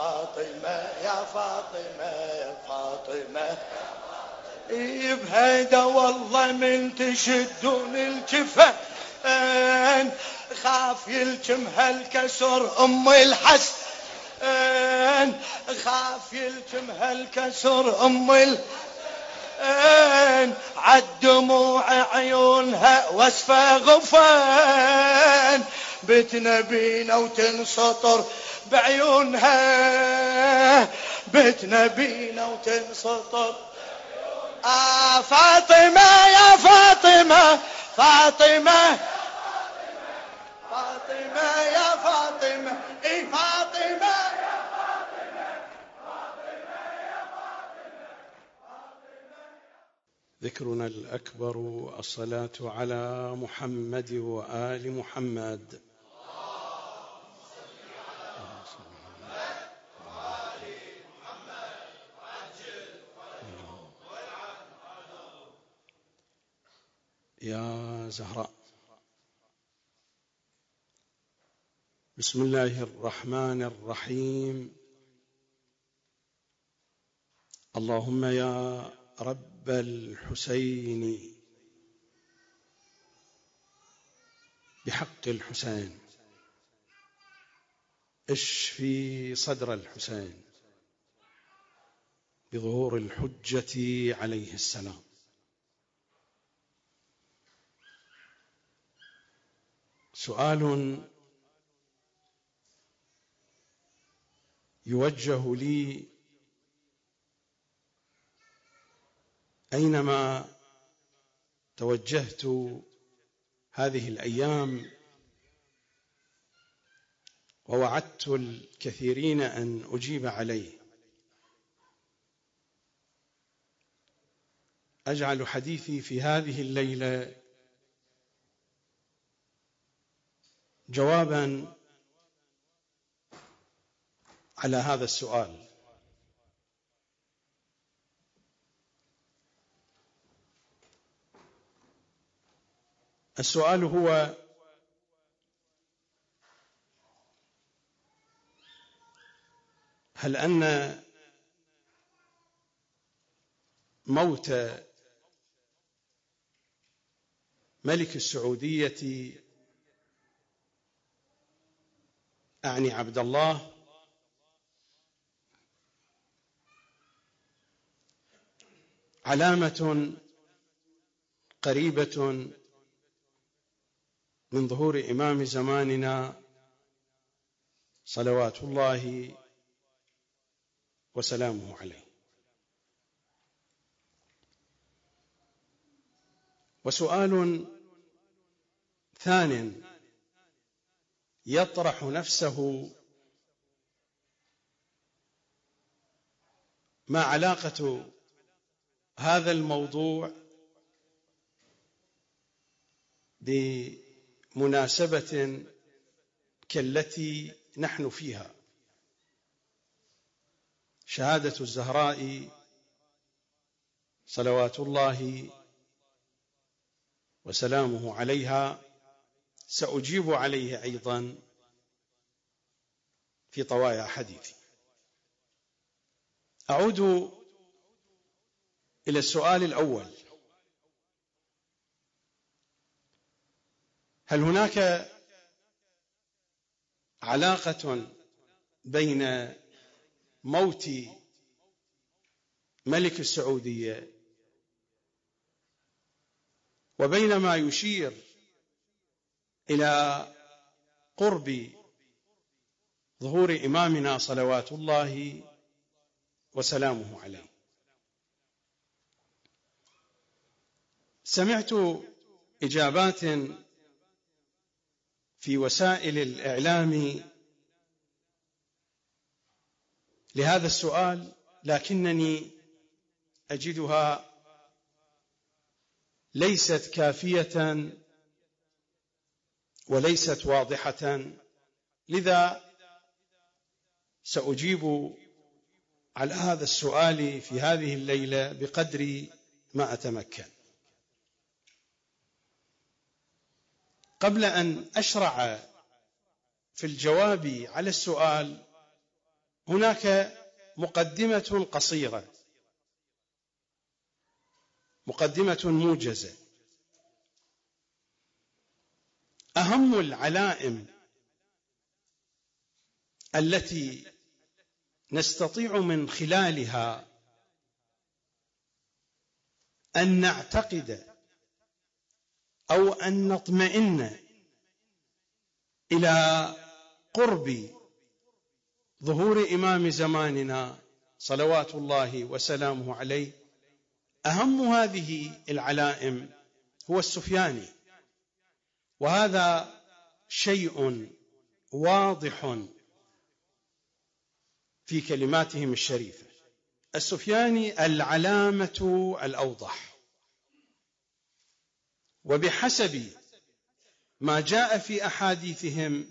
فاطمة يا فاطمة يا فاطمة. بهيدا والله من تشدون الجفن. خاف يلجم هالكسر أم الحسن. خاف يلجم هالكسر أم الحسن عالدموع عيونها وصفة غفان. بتنبينا وتنسطر بعيونها بتنبينا وتنسطر. آه فاطمة يا فاطمة فاطمة فاطمة يا فاطمة إي فاطمة ذكرنا الأكبر الصلاة على محمد وآل محمد. يا زهراء. بسم الله الرحمن الرحيم. اللهم يا رب الحسين. بحق الحسين. اشفي صدر الحسين. بظهور الحجة عليه السلام. سؤال يوجه لي أينما توجهت هذه الأيام ووعدت الكثيرين أن أجيب عليه. أجعل حديثي في هذه الليلة جوابا على هذا السؤال. السؤال هو هل أن موت ملك السعودية أعني عبد الله. علامة قريبة من ظهور إمام زماننا صلوات الله وسلامه عليه. وسؤال ثان يطرح نفسه ما علاقة هذا الموضوع بمناسبة كالتي نحن فيها. شهادة الزهراء صلوات الله وسلامه عليها سأجيب عليه أيضا في طوايا حديثي. أعود إلى السؤال الأول. هل هناك علاقة بين موت ملك السعودية وبين ما يشير إلى قرب ظهور إمامنا صلوات الله وسلامه عليه. سمعت إجابات في وسائل الإعلام لهذا السؤال لكنني أجدها ليست كافية وليست واضحة. لذا سأجيب على هذا السؤال في هذه الليلة بقدر ما أتمكن. قبل أن أشرع في الجواب على السؤال هناك مقدمة قصيرة مقدمة موجزة. أهم العلائم التي نستطيع من خلالها أن نعتقد أو أن نطمئن إلى قرب ظهور إمام زماننا صلوات الله وسلامه عليه أهم هذه العلائم هو السفياني وهذا شيء واضح في كلماتهم الشريفة. السفياني العلامة الأوضح. وبحسب ما جاء في أحاديثهم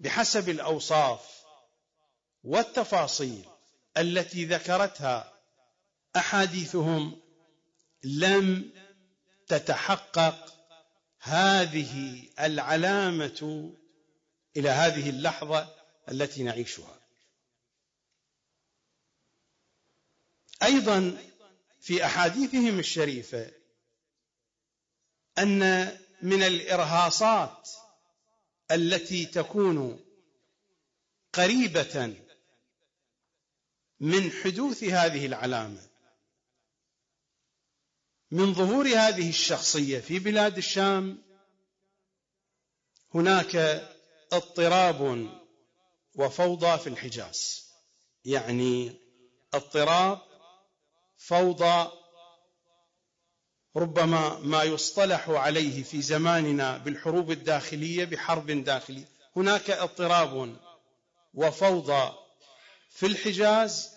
بحسب الأوصاف والتفاصيل التي ذكرتها أحاديثهم لم تتحقق هذه العلامة إلى هذه اللحظة التي نعيشها. أيضا في أحاديثهم الشريفة أن من الإرهاصات التي تكون قريبة من حدوث هذه العلامة من ظهور هذه الشخصية في بلاد الشام هناك اضطراب وفوضى في الحجاز. يعني اضطراب فوضى ربما ما يصطلح عليه في زماننا بالحروب الداخلية بحرب داخلية. هناك اضطراب وفوضى في الحجاز.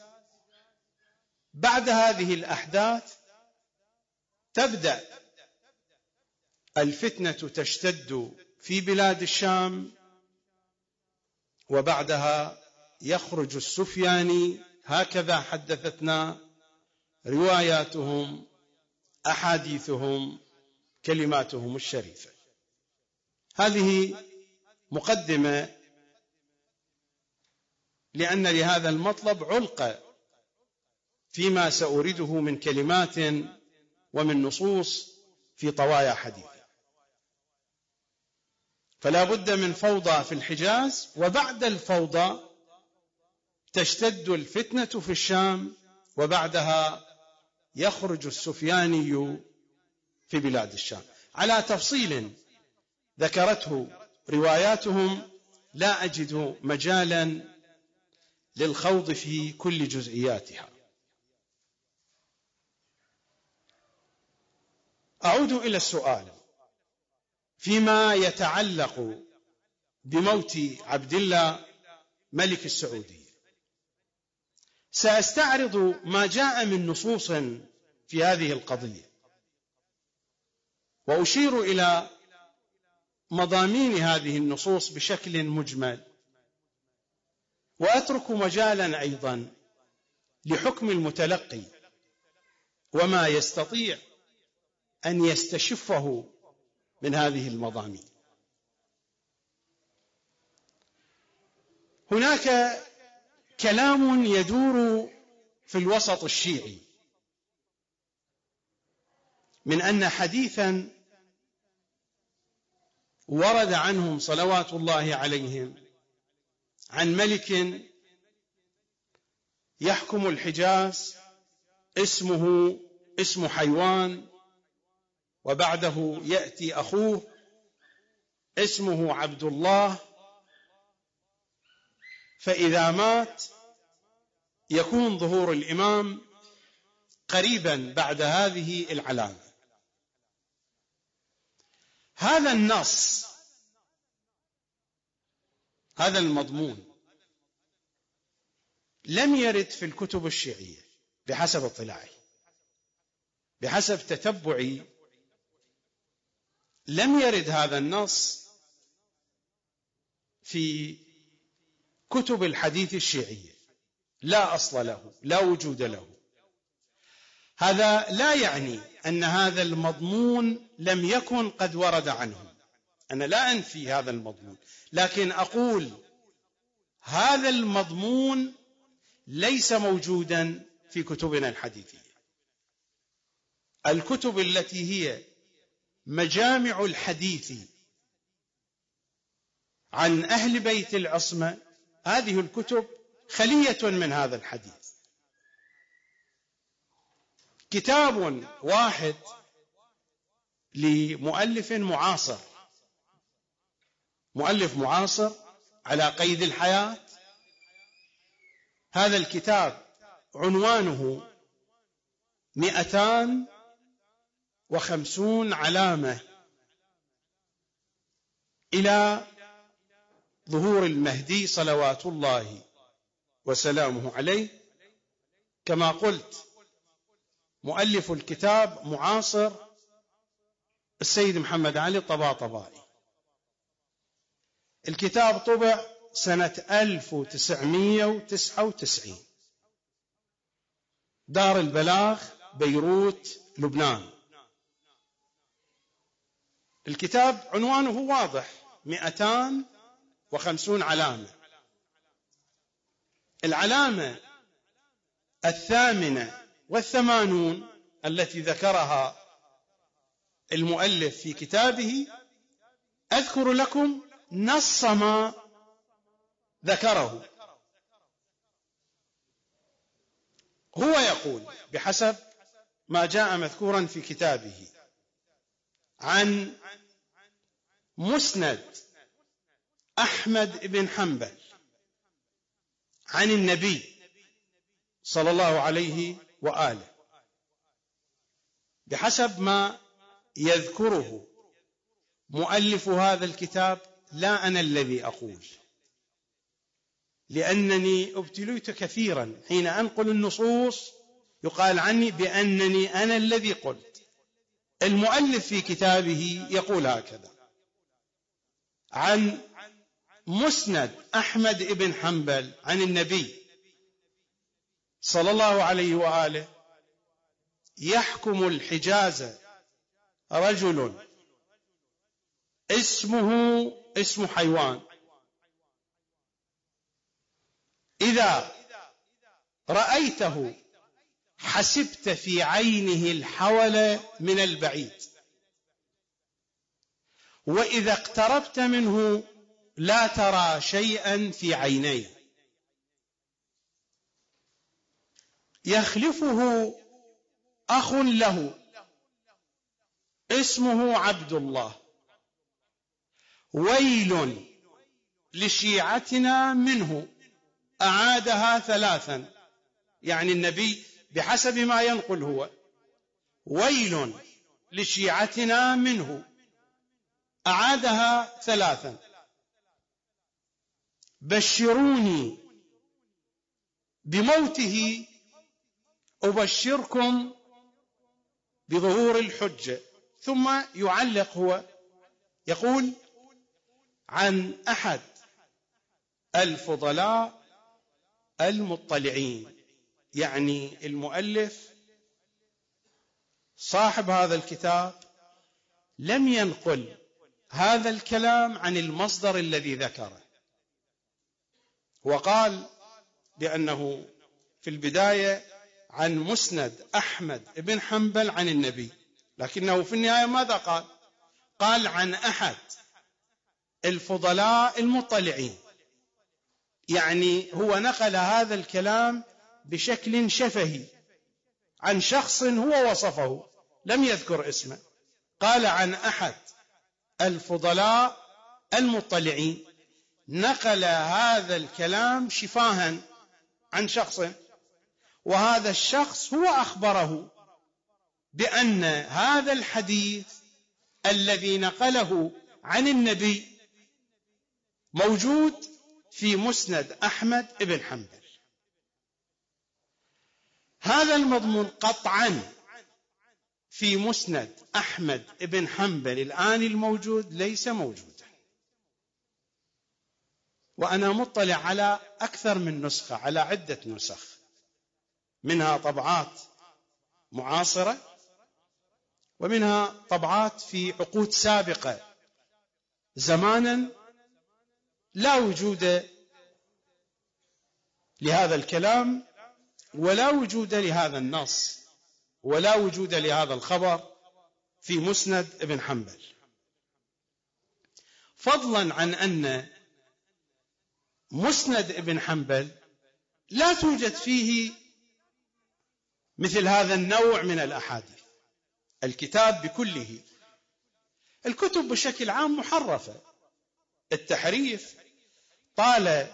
بعد هذه الأحداث تبدأ الفتنة تشتد في بلاد الشام وبعدها يخرج السفياني هكذا حدثتنا رواياتهم أحاديثهم كلماتهم الشريفة. هذه مقدمة لأن لهذا المطلب علقه فيما ساورده من كلمات ومن نصوص في طوايا حديثه فلا بد من فوضى في الحجاز وبعد الفوضى تشتد الفتنة في الشام وبعدها يخرج السفياني في بلاد الشام. على تفصيل ذكرته رواياتهم لا أجد مجالا للخوض في كل جزئياتها. أعود إلى السؤال. فيما يتعلق بموت عبد الله ملك السعودية. سأستعرض ما جاء من نصوص في هذه القضية. وأشير إلى مضامين هذه النصوص بشكل مجمل. وأترك مجالا أيضا لحكم المتلقي وما يستطيع أن يستشفه من هذه المضامين. هناك كلام يدور في الوسط الشيعي من أن حديثا ورد عنهم صلوات الله عليهم عن ملك يحكم الحجاز اسمه اسم حيوان وبعده يأتي أخوه اسمه عبد الله. فإذا مات يكون ظهور الإمام قريبا بعد هذه العلامة. هذا النص هذا المضمون لم يرد في الكتب الشيعية بحسب اطلاعي بحسب تتبعي لم يرد هذا النص في كتب الحديث الشيعية. لا أصل له لا وجود له. هذا لا يعني أن هذا المضمون لم يكن قد ورد عنهم أنا لا أنفي هذا المضمون لكن أقول هذا المضمون ليس موجودا في كتبنا الحديثية. الكتب التي هي مجامع الحديث عن أهل بيت العصمة هذه الكتب خلية من هذا الحديث. كتاب واحد لمؤلف معاصر. مؤلف معاصر على قيد الحياة. هذا الكتاب عنوانه مئتان وخمسون علامة إلى ظهور المهدي صلوات الله وسلامه عليه. كما قلت مؤلف الكتاب معاصر السيد محمد علي الطباطبائي. الكتاب طبع سنة 1999 دار البلاغ بيروت لبنان. الكتاب عنوانه واضح. مئتان وخمسون علامة. العلامة الثامنة والثمانون التي ذكرها المؤلف في كتابه أذكر لكم نص ما ذكره. هو يقول بحسب ما جاء مذكورا في كتابه. عن مسند أحمد بن حنبل عن النبي صلى الله عليه وآله. بحسب ما يذكره مؤلف هذا الكتاب لا أنا الذي أقول لأنني ابتليت كثيرا. حين أنقل النصوص يقال عني بأنني أنا الذي قلت. المؤلف في كتابه يقول هكذا عن مسند أحمد بن حنبل عن النبي صلى الله عليه وآله يحكم الحجاز رجل اسمه اسم حيوان. إذا رأيته حسبت في عينه الحول من البعيد. وإذا اقتربت منه لا ترى شيئا في عينيه. يخلفه أخ له اسمه عبد الله. ويل لشيعتنا منه أعادها ثلاثا. يعني النبي بحسب ما ينقل هو. ويل لشيعتنا منه. أعادها ثلاثا. بشروني بموته أبشركم بظهور الحجة ثم يعلق هو. يقول عن أحد الفضلاء المطلعين. يعني المؤلف صاحب هذا الكتاب لم ينقل هذا الكلام عن المصدر الذي ذكره. وقال بأنه في البداية عن مسند أحمد بن حنبل عن النبي لكنه في النهاية ماذا قال؟ قال عن أحد الفضلاء المطلعين. يعني هو نقل هذا الكلام بشكل شفهي عن شخص هو وصفه لم يذكر اسمه. قال عن أحد الفضلاء المطلعين نقل هذا الكلام شفاها عن شخص وهذا الشخص هو أخبره بأن هذا الحديث الذي نقله عن النبي موجود في مسند أحمد بن حنبل. هذا المضمون قطعا في مسند أحمد بن حنبل الآن الموجود ليس موجودا. وأنا مطلع على أكثر من نسخة على عدة نسخ. منها طبعات معاصرة ومنها طبعات في عقود سابقة. زمانا لا وجود لهذا الكلام ولا وجود لهذا النص ولا وجود لهذا الخبر في مسند ابن حنبل. فضلا عن أن مسند ابن حنبل لا توجد فيه مثل هذا النوع من الأحاديث. الكتاب بكله. الكتب بشكل عام محرفة. التحريف طال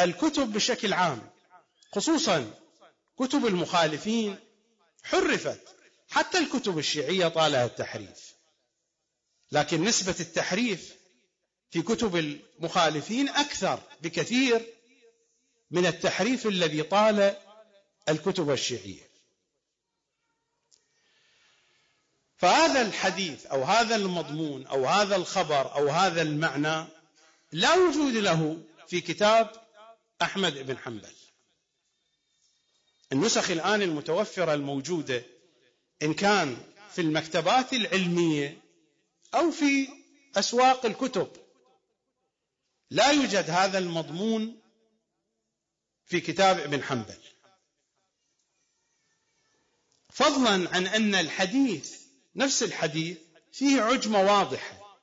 الكتب بشكل عام. خصوصا كتب المخالفين حرفت حتى الكتب الشيعية طالها التحريف. لكن نسبة التحريف في كتب المخالفين أكثر بكثير من التحريف الذي طال الكتب الشيعية. فهذا الحديث أو هذا المضمون أو هذا الخبر أو هذا المعنى لا وجود له في كتاب أحمد بن حنبل. النسخ الآن المتوفرة الموجودة إن كان في المكتبات العلمية أو في أسواق الكتب. لا يوجد هذا المضمون في كتاب ابن حنبل. فضلا عن أن الحديث نفس الحديث فيه عجمة واضحة.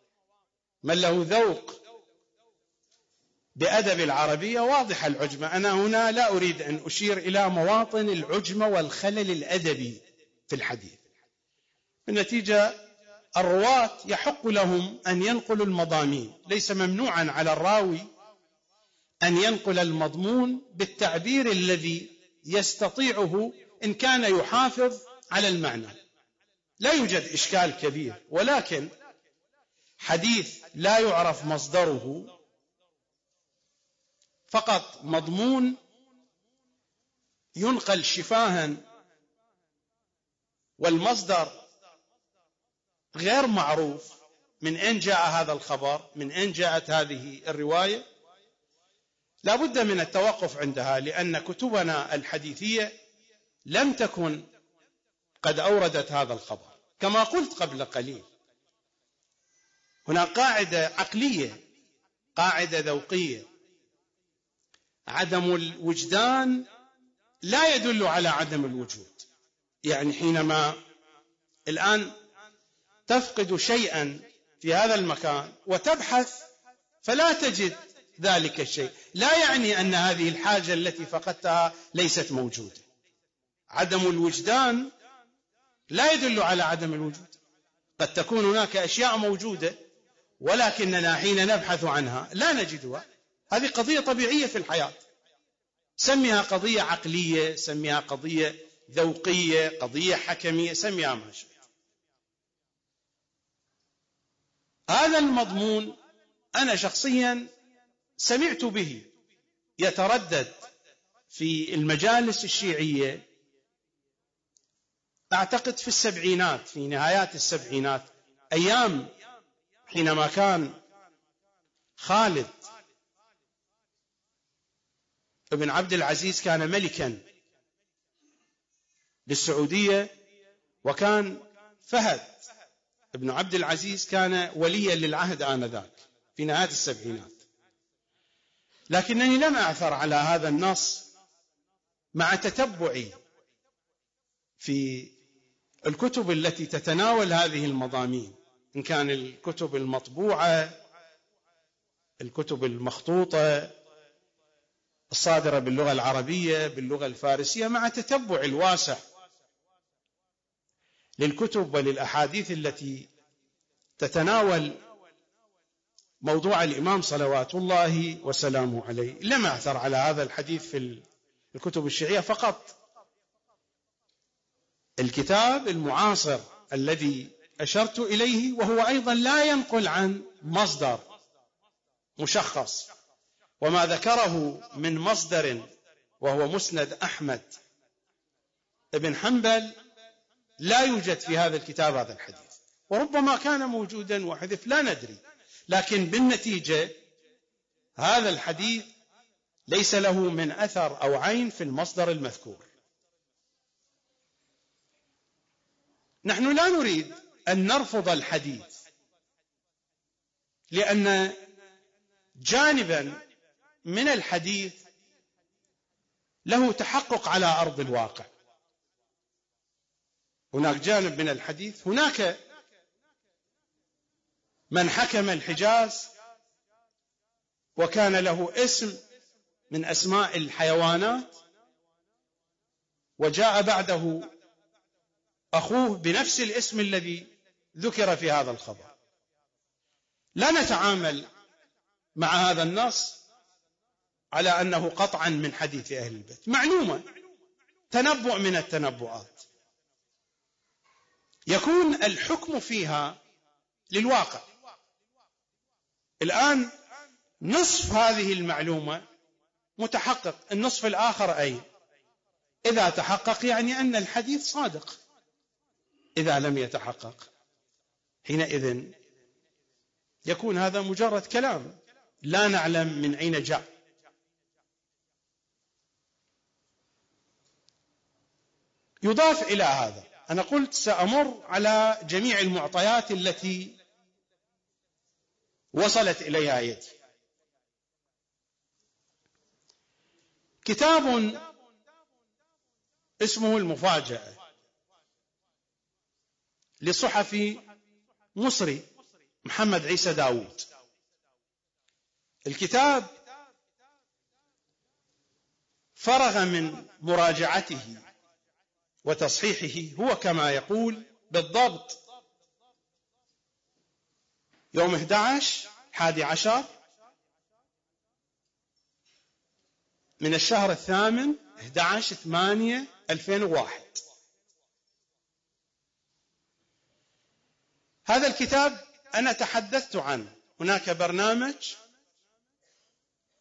من له ذوق بأدب العربية واضحه العجمة. أنا هنا لا أريد أن أشير إلى مواطن العجمة والخلل الأدبي في الحديث. بالنتيجة الرواة يحق لهم أن ينقلوا المضامين. ليس ممنوعا على الراوي أن ينقل المضمون بالتعبير الذي يستطيعه إن كان يحافظ على المعنى. لا يوجد إشكال كبير ولكن حديث لا يعرف مصدره فقط مضمون ينقل شفاها والمصدر غير معروف من أين جاء هذا الخبر من أين جاءت هذه الرواية؟ لا بد من التوقف عندها لأن كتبنا الحديثية لم تكن قد أوردت هذا الخبر كما قلت قبل قليل. هنا قاعدة عقلية قاعدة ذوقية. عدم الوجدان لا يدل على عدم الوجود. يعني حينما الآن تفقد شيئا في هذا المكان وتبحث فلا تجد ذلك الشيء. لا يعني أن هذه الحاجة التي فقدتها ليست موجودة. عدم الوجدان لا يدل على عدم الوجود. قد تكون هناك أشياء موجودة ولكننا حين نبحث عنها لا نجدها. هذه قضية طبيعية في الحياة. سميها قضية عقلية سميها قضية ذوقية قضية حكمية سميها ما شئت. هذا المضمون أنا شخصيا سمعت به يتردد في المجالس الشيعية. أعتقد في السبعينات في نهايات السبعينات أيام حينما كان خالد بن عبد العزيز كان ملكا للسعوديه وكان فهد بن عبد العزيز كان وليا للعهد آنذاك في نهاية السبعينات. لكنني لم أعثر على هذا النص مع تتبعي في الكتب التي تتناول هذه المضامين إن كان الكتب المطبوعة الكتب المخطوطة الصادرة باللغة العربية باللغة الفارسية مع تتبع الواسع للكتب وللأحاديث التي تتناول موضوع الإمام صلوات الله وسلامه عليه. لم أعثر على هذا الحديث في الكتب الشيعية فقط الكتاب المعاصر الذي أشرت إليه وهو أيضا لا ينقل عن مصدر مشخص. وما ذكره من مصدر وهو مسند أحمد. بن حنبل لا يوجد في هذا الكتاب هذا الحديث وربما كان موجودا وحذف لا ندري لكن بالنتيجة هذا الحديث ليس له من أثر أو عين في المصدر المذكور. نحن لا نريد أن نرفض الحديث لأن جانبا من الحديث له تحقق على أرض الواقع. هناك جانب من الحديث هناك من حكم الحجاز وكان له اسم من أسماء الحيوانات وجاء بعده أخوه بنفس الاسم الذي ذكر في هذا الخبر. لا نتعامل مع هذا النص على أنه قطعا من حديث أهل البيت. معلومة تنبؤ من التنبؤات. يكون الحكم فيها للواقع. الآن نصف هذه المعلومة متحقق. النصف الآخر أي إذا تحقق يعني أن الحديث صادق. إذا لم يتحقق. حينئذ يكون هذا مجرد كلام. لا نعلم من أين جاء. يضاف إلى هذا. أنا قلت سأمر على جميع المعطيات التي وصلت إليها يدي. كتاب اسمه المفاجأة لصحفي مصري محمد عيسى داوود الكتاب فرغ من مراجعته. وتصحيحه هو كما يقول بالضبط. يوم 11 حادي عشر من الشهر الثامن 11 8 2001 هذا الكتاب أنا تحدثت عنه. هناك برنامج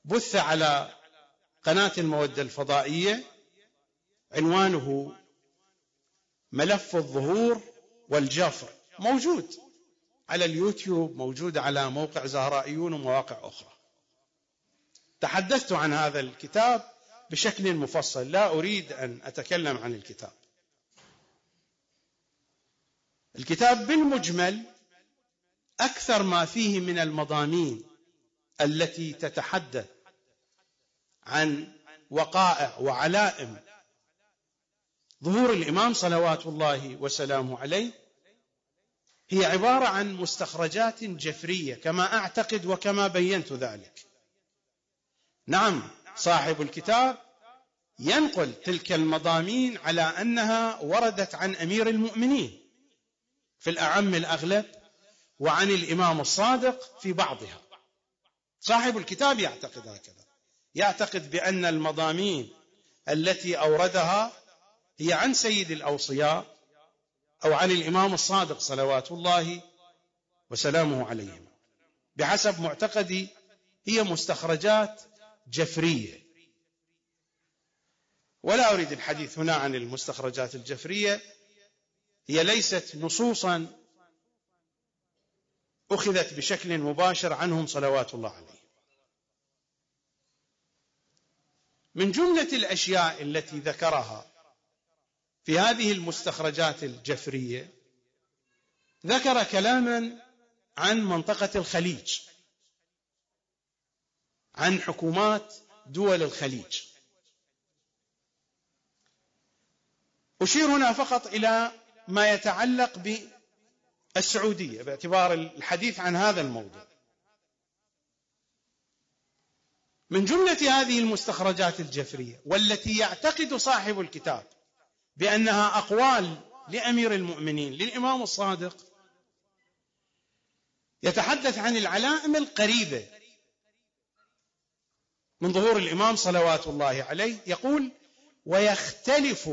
بث على قناة المودة الفضائية عنوانه ملف الظهور والجفر. موجود على اليوتيوب موجود على موقع زهرائيون ومواقع أخرى. تحدثت عن هذا الكتاب بشكل مفصل. لا أريد أن أتكلم عن الكتاب. الكتاب بالمجمل أكثر ما فيه من المضامين التي تتحدث عن وقائع وعلائم ظهور الإمام صلوات الله وسلامه عليه هي عبارة عن مستخرجات جفرية كما أعتقد وكما بينت ذلك. نعم صاحب الكتاب ينقل تلك المضامين على أنها وردت عن أمير المؤمنين في الأعم الأغلب وعن الإمام الصادق في بعضها. صاحب الكتاب يعتقد هكذا. يعتقد بأن المضامين التي أوردها هي عن سيد الأوصياء أو عن الإمام الصادق صلوات الله وسلامه عليهم. بحسب معتقدي هي مستخرجات جفرية. ولا أريد الحديث هنا عن المستخرجات الجفرية. هي ليست نصوصا أخذت بشكل مباشر عنهم صلوات الله عليه من جملة الأشياء التي ذكرها في هذه المستخرجات الجفرية ذكر كلاما عن منطقة الخليج عن حكومات دول الخليج. أشير هنا فقط إلى ما يتعلق بالسعودية باعتبار الحديث عن هذا الموضوع. من جملة هذه المستخرجات الجفرية والتي يعتقد صاحب الكتاب بأنها أقوال لأمير المؤمنين للإمام الصادق. يتحدث عن العلائم القريبة من ظهور الإمام صلوات الله عليه. يقول ويختلف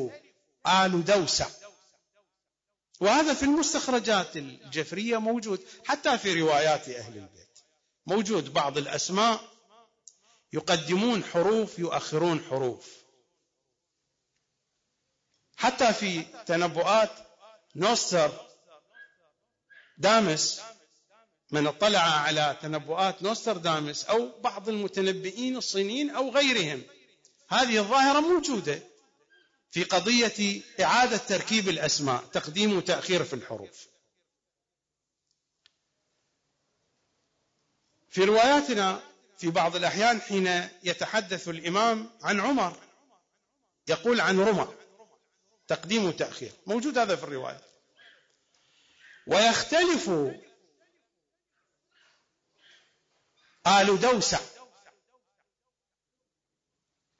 آل دوسة. وهذا في المستخرجات الجفرية موجود حتى في روايات أهل البيت. موجود بعض الأسماء يقدمون حروف يؤخرون حروف. حتى في تنبؤات نوستر دامس من اطلع على تنبؤات نوستر دامس أو بعض المتنبئين الصينيين أو غيرهم. هذه الظاهرة موجودة في قضية إعادة تركيب الأسماء تقديم وتأخير في الحروف. في رواياتنا في بعض الأحيان حين يتحدث الإمام عن عمر يقول عن رمى. تقديم وتأخير. موجود هذا في الرواية. ويختلف آل دوسع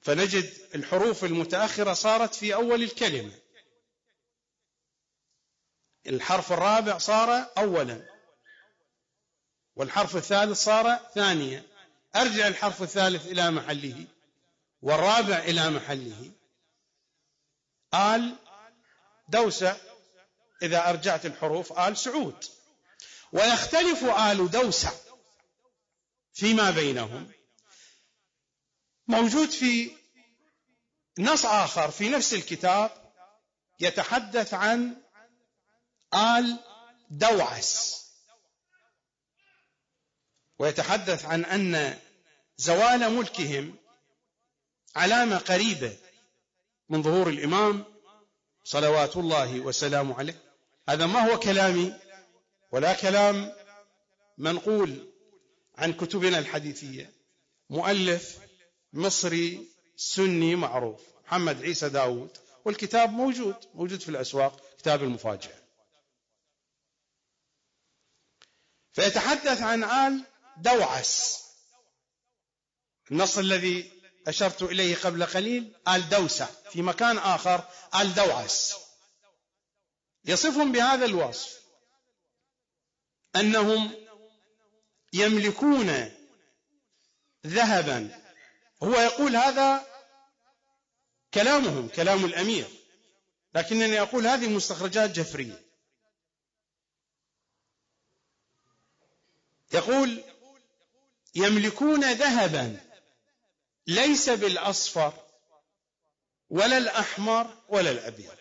فنجد الحروف المتأخرة صارت في أول الكلمة. الحرف الرابع صار أولا. والحرف الثالث صار ثانيا. أرجع الحرف الثالث إلى محله. والرابع إلى محله. آل دوسة إذا أرجعت الحروف آل سعود. ويختلف آل دوسة فيما بينهم. موجود في نص آخر في نفس الكتاب يتحدث عن آل دوعس. ويتحدث عن أن زوال ملكهم علامة قريبة من ظهور الإمام صلوات الله وسلامه عليه. هذا ما هو كلامي ولا كلام منقول عن كتبنا الحديثية. مؤلف مصري سني معروف محمد عيسى داود. والكتاب موجود موجود في الأسواق كتاب المفاجئة فيتحدث عن آل دوعس النص الذي أشرت إليه قبل قليل آل دوسة في مكان آخر آل دوعس يصفهم بهذا الوصف أنهم يملكون ذهبا. هو يقول هذا كلامهم كلام الأمير. لكنني أقول هذه مستخرجات جفرية. يقول يملكون ذهبا. ليس بالأصفر ولا الأحمر ولا الأبيض.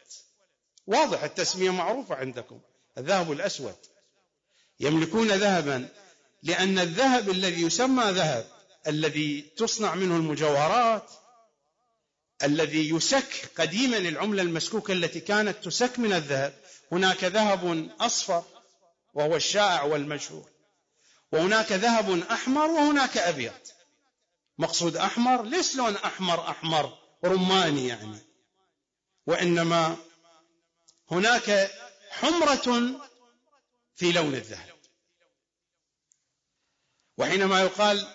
واضح التسمية معروفة عندكم. الذهب الأسود. يملكون ذهبا لأن الذهب الذي يسمى ذهب الذي تصنع منه المجوهرات الذي يسك قديما العملة المسكوكة التي كانت تسك من الذهب هناك ذهب أصفر وهو الشائع والمشهور وهناك ذهب أحمر وهناك أبيض. مقصود أحمر ليس لون أحمر أحمر؟ رماني يعني. وإنما هناك حمرة في لون الذهب. وحينما يقال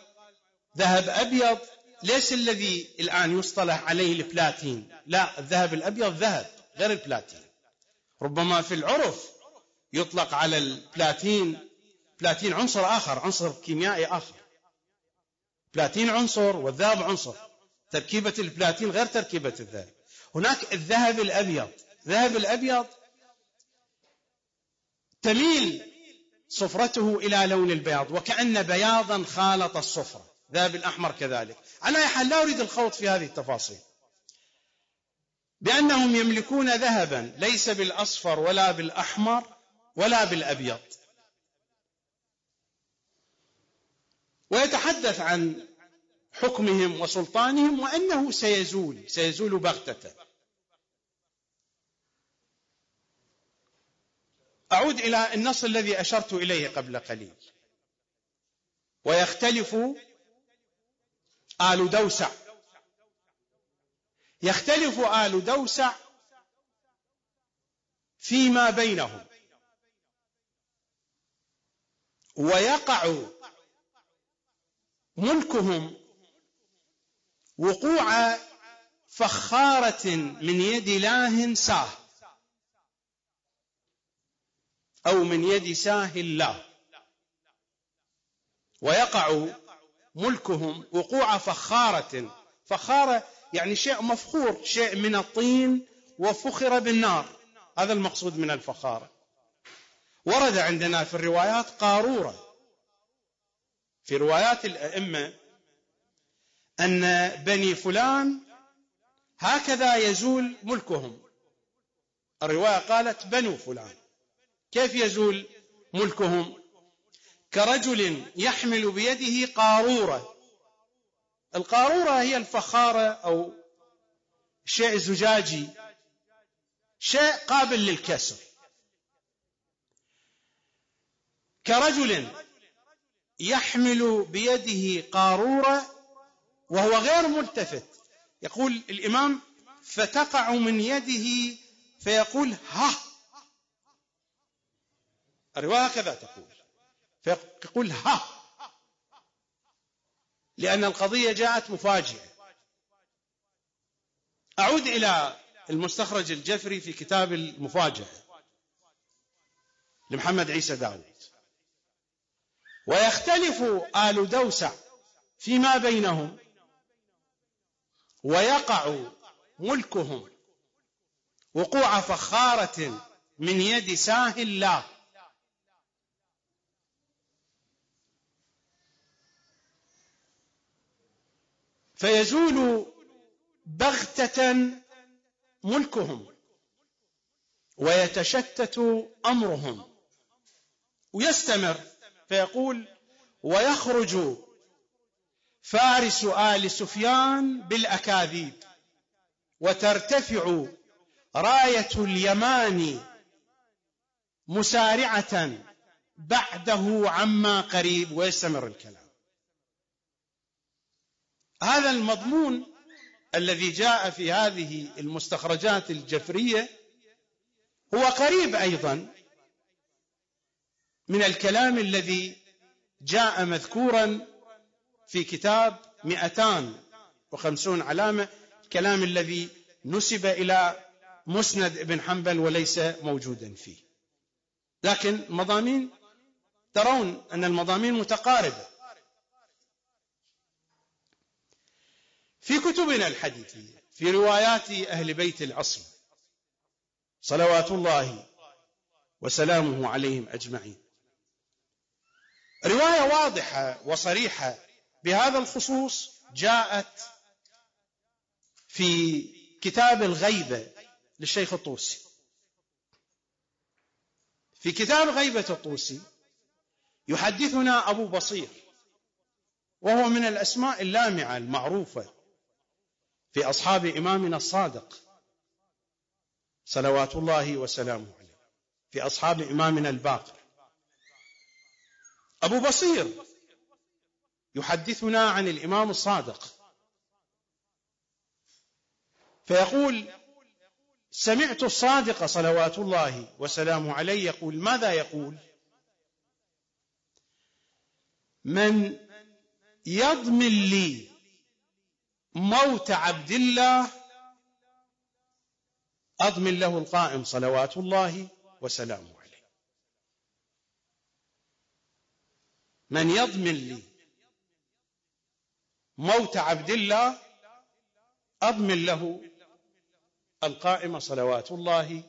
ذهب أبيض ليس الذي الآن يصطلح عليه البلاتين؟ لا الذهب الأبيض ذهب غير البلاتين. ربما في العرف يطلق على البلاتين بلاتين عنصر آخر عنصر كيميائي آخر. بلاتين عنصر والذهب عنصر. تركيبة البلاتين غير تركيبة الذهب. هناك الذهب الأبيض. الذهب الأبيض تميل صفرته إلى لون البياض وكأن بياضا خالط الصفرة. ذهب الأحمر كذلك. على أي حال لا أريد الخوض في هذه التفاصيل. بأنهم يملكون ذهبا ليس بالأصفر ولا بالأحمر ولا بالأبيض. ويتحدث عن حكمهم وسلطانهم وأنه سيزول سيزول بغتة. أعود إلى النص الذي أشرت إليه قبل قليل. ويختلف آل دوسع. يختلف آل دوسع فيما بينهم. ويقع ملكهم وقوع فخارة من يد لاه ساه أو من يد ساه الله. ويقع ملكهم وقوع فخارة. فخارة يعني شيء مفخور شيء من الطين وفخر بالنار. هذا المقصود من الفخارة. ورد عندنا في الروايات قارورة. في روايات الأئمة أن بني فلان هكذا يزول ملكهم. الرواية قالت بنو فلان. كيف يزول ملكهم؟ كرجل يحمل بيده قارورة. القارورة هي الفخارة أو شيء زجاجي شيء قابل للكسر. كرجل يحمل بيده قارورة وهو غير ملتفت. يقول الإمام فتقع من يده فيقول ها! الرواية هكذا تقول. فيقول ها! لأن القضية جاءت مفاجئة. أعود إلى المستخرج الجفري في كتاب المفاجأة لمحمد عيسى داود. ويختلف آل دوسع فيما بينهم ويقع ملكهم وقوع فخارة من يد ساه الله. فيزول بغتة ملكهم ويتشتت أمرهم. ويستمر فيقول ويخرج فارس آل سفيان بالأكاذيب وترتفع راية اليمان مسارعة بعده عما قريب. ويستمر الكلام. هذا المضمون الذي جاء في هذه المستخرجات الجفرية هو قريب أيضا من الكلام الذي جاء مذكورا في كتاب مئتان وخمسون علامة الكلام الذي نسب إلى مسند ابن حنبل وليس موجودا فيه. لكن مضامين ترون أن المضامين متقاربة. في كتبنا الحديثية في روايات أهل بيت العصر صلوات الله وسلامه عليهم أجمعين. رواية واضحة وصريحة بهذا الخصوص جاءت في كتاب الغيبة للشيخ الطوسي. في كتاب غيبة الطوسي يحدثنا أبو بصير وهو من الأسماء اللامعة المعروفة في أصحاب إمامنا الصادق صلوات الله وسلامه عليه في أصحاب إمامنا الباقر. أبو بصير يحدثنا عن الإمام الصادق. فيقول سمعت الصادق صلوات الله وسلامه عليه يقول ماذا يقول؟ من يضمن لي موت عبد الله أضمن له القائم صلوات الله وسلامه عليه من يضمن لي موت عبد الله أضمن له القائم صلوات الله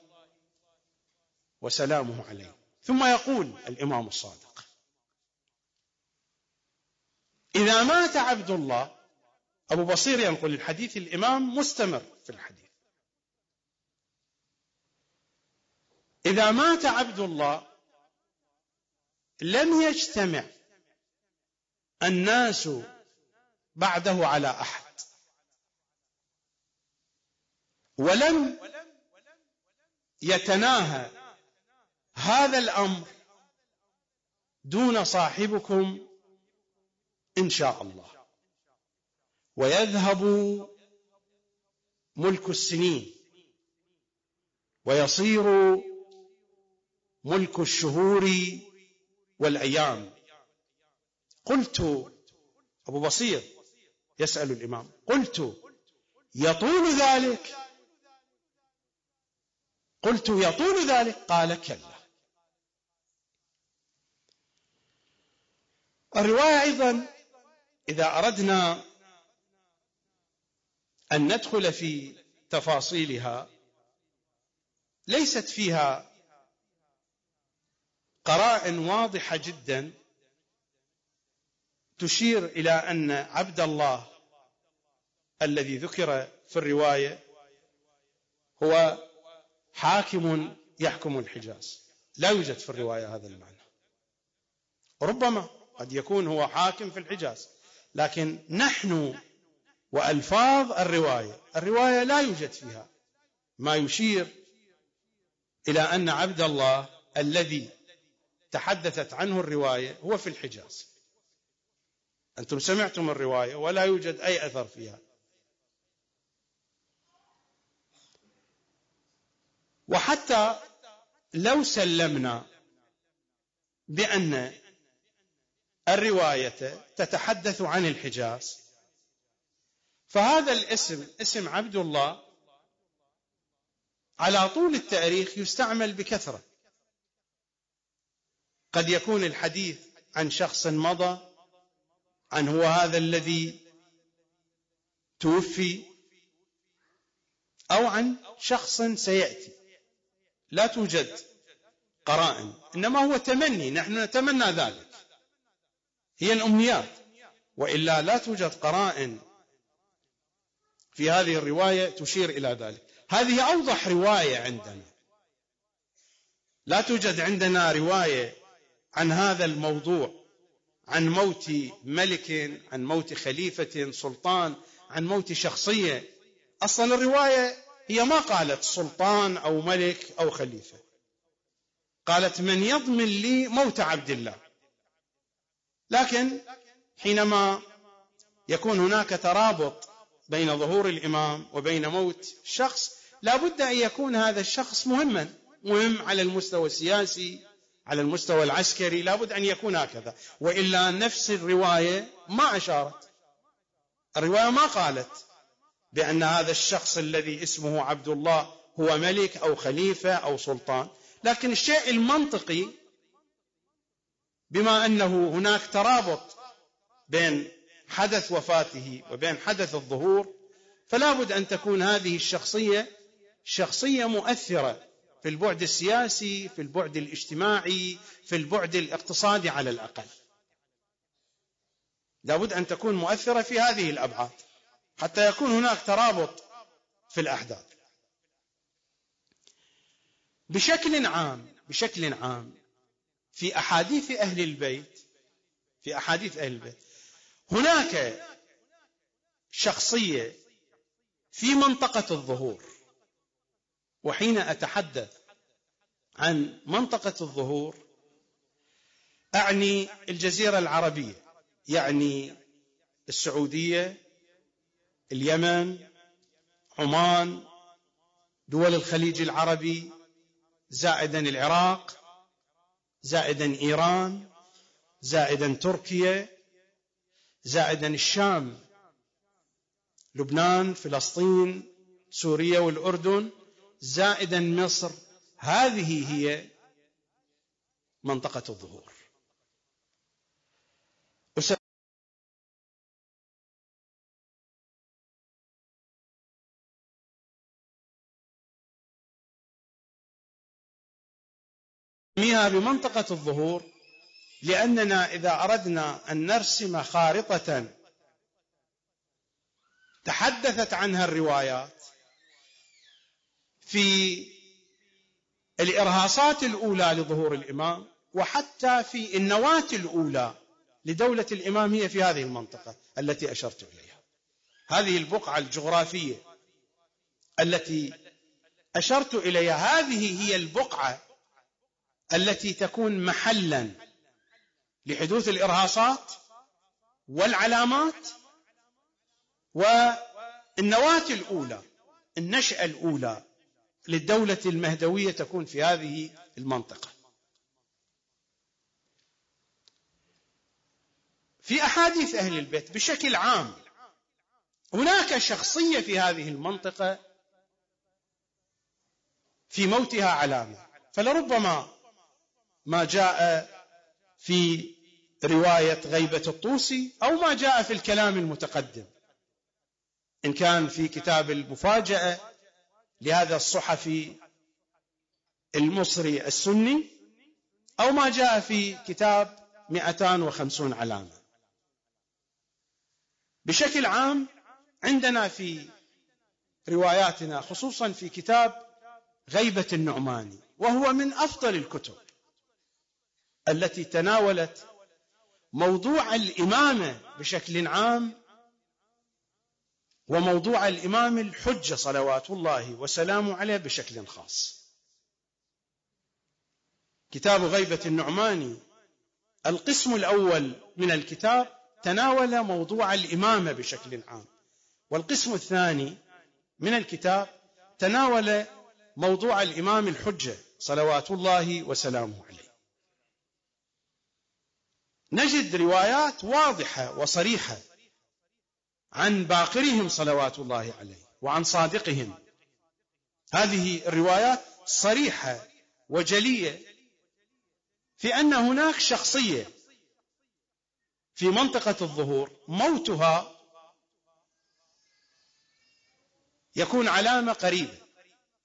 وسلامه عليه. ثم يقول الإمام الصادق إذا مات عبد الله أبو بصير ينقل الحديث الإمام مستمر في الحديث. إذا مات عبد الله لم يجتمع الناس بعده على أحد. ولم يتناهى هذا الأمر دون صاحبكم إن شاء الله. ويذهب ملك السنين ويصير ملك الشهور والأيام. قلت أبو بصير يسأل الإمام قلت يطول ذلك؟ قلت يطول ذلك؟ قال كلا. الرواية أيضا إذا أردنا أن ندخل في تفاصيلها ليست فيها قرائن واضحة جدا تشير إلى أن عبد الله الذي ذكر في الرواية هو حاكم يحكم الحجاز. لا يوجد في الرواية هذا المعنى. ربما قد يكون هو حاكم في الحجاز لكن نحن وألفاظ الرواية الرواية لا يوجد فيها ما يشير إلى أن عبد الله الذي تحدثت عنه الرواية هو في الحجاز. أنتم سمعتم الرواية ولا يوجد أي أثر فيها. وحتى لو سلمنا بأن الرواية تتحدث عن الحجاز فهذا الاسم اسم عبد الله على طول التاريخ يستعمل بكثرة. قد يكون الحديث عن شخص مضى عن هو هذا الذي توفي أو عن شخص سيأتي. لا توجد قرائن إنما هو تمني نحن نتمنى ذلك. هي الأمنيات. وإلا لا توجد قرائن في هذه الرواية تشير إلى ذلك. هذه أوضح رواية عندنا. لا توجد عندنا رواية عن هذا الموضوع. عن موت ملك عن موت خليفة سلطان عن موت شخصية. أصلا الرواية هي ما قالت سلطان أو ملك أو خليفة. قالت من يضمن لي موت عبد الله. لكن حينما يكون هناك ترابط بين ظهور الإمام وبين موت شخص لا بد أن يكون هذا الشخص مهما مهم على المستوى السياسي على المستوى العسكري لا بد أن يكون هكذا. وإلا نفس الرواية ما أشارت. الرواية ما قالت بأن هذا الشخص الذي اسمه عبد الله هو ملك أو خليفة أو سلطان. لكن الشيء المنطقي بما أنه هناك ترابط بين حدث وفاته وبين حدث الظهور فلا بد أن تكون هذه الشخصية شخصية مؤثرة. في البعد السياسي في البعد الاجتماعي في البعد الاقتصادي على الأقل. لابد أن تكون مؤثرة في هذه الأبعاد حتى يكون هناك ترابط في الأحداث. بشكل عام بشكل عام في أحاديث أهل البيت في أحاديث أهل البيت هناك شخصية في منطقة الظهور. وحين أتحدث عن منطقة الظهور أعني الجزيرة العربية يعني السعودية اليمن عمان دول الخليج العربي زائدا العراق زائدا إيران زائدا تركيا زائدا الشام لبنان فلسطين سوريا والأردن. زائدا مصر. هذه هي منطقة الظهور. نسميها بمنطقة الظهور لأننا إذا أردنا أن نرسم خارطة تحدثت عنها الروايات في الإرهاصات الأولى لظهور الإمام وحتى في النواة الأولى لدولة الإمام هي في هذه المنطقة التي أشرت إليها. هذه البقعة الجغرافية التي أشرت إليها هذه هي البقعة التي تكون محلا لحدوث الإرهاصات والعلامات والنواة الأولى النشأة الأولى للدولة المهدوية تكون في هذه المنطقة. في أحاديث أهل البيت بشكل عام هناك شخصية في هذه المنطقة في موتها علامة. فلربما ما جاء في رواية غيبة الطوسي أو ما جاء في الكلام المتقدم. إن كان في كتاب المفاجأة لهذا الصحفي المصري السني أو ما جاء في كتاب 250 علامة. بشكل عام عندنا في رواياتنا خصوصا في كتاب غيبة النعماني وهو من أفضل الكتب التي تناولت موضوع الإمامة بشكل عام وموضوع الإمام الحجة صلوات الله وسلامه عليه بشكل خاص. كتاب غيبة النعماني القسم الأول من الكتاب تناول موضوع الإمامة بشكل عام. والقسم الثاني من الكتاب تناول موضوع الإمام الحجة صلوات الله وسلامه عليه. نجد روايات واضحة وصريحة عن باقرهم صلوات الله عليه وعن صادقهم. هذه الروايات صريحة وجلية في أن هناك شخصية في منطقة الظهور موتها يكون علامة قريبة.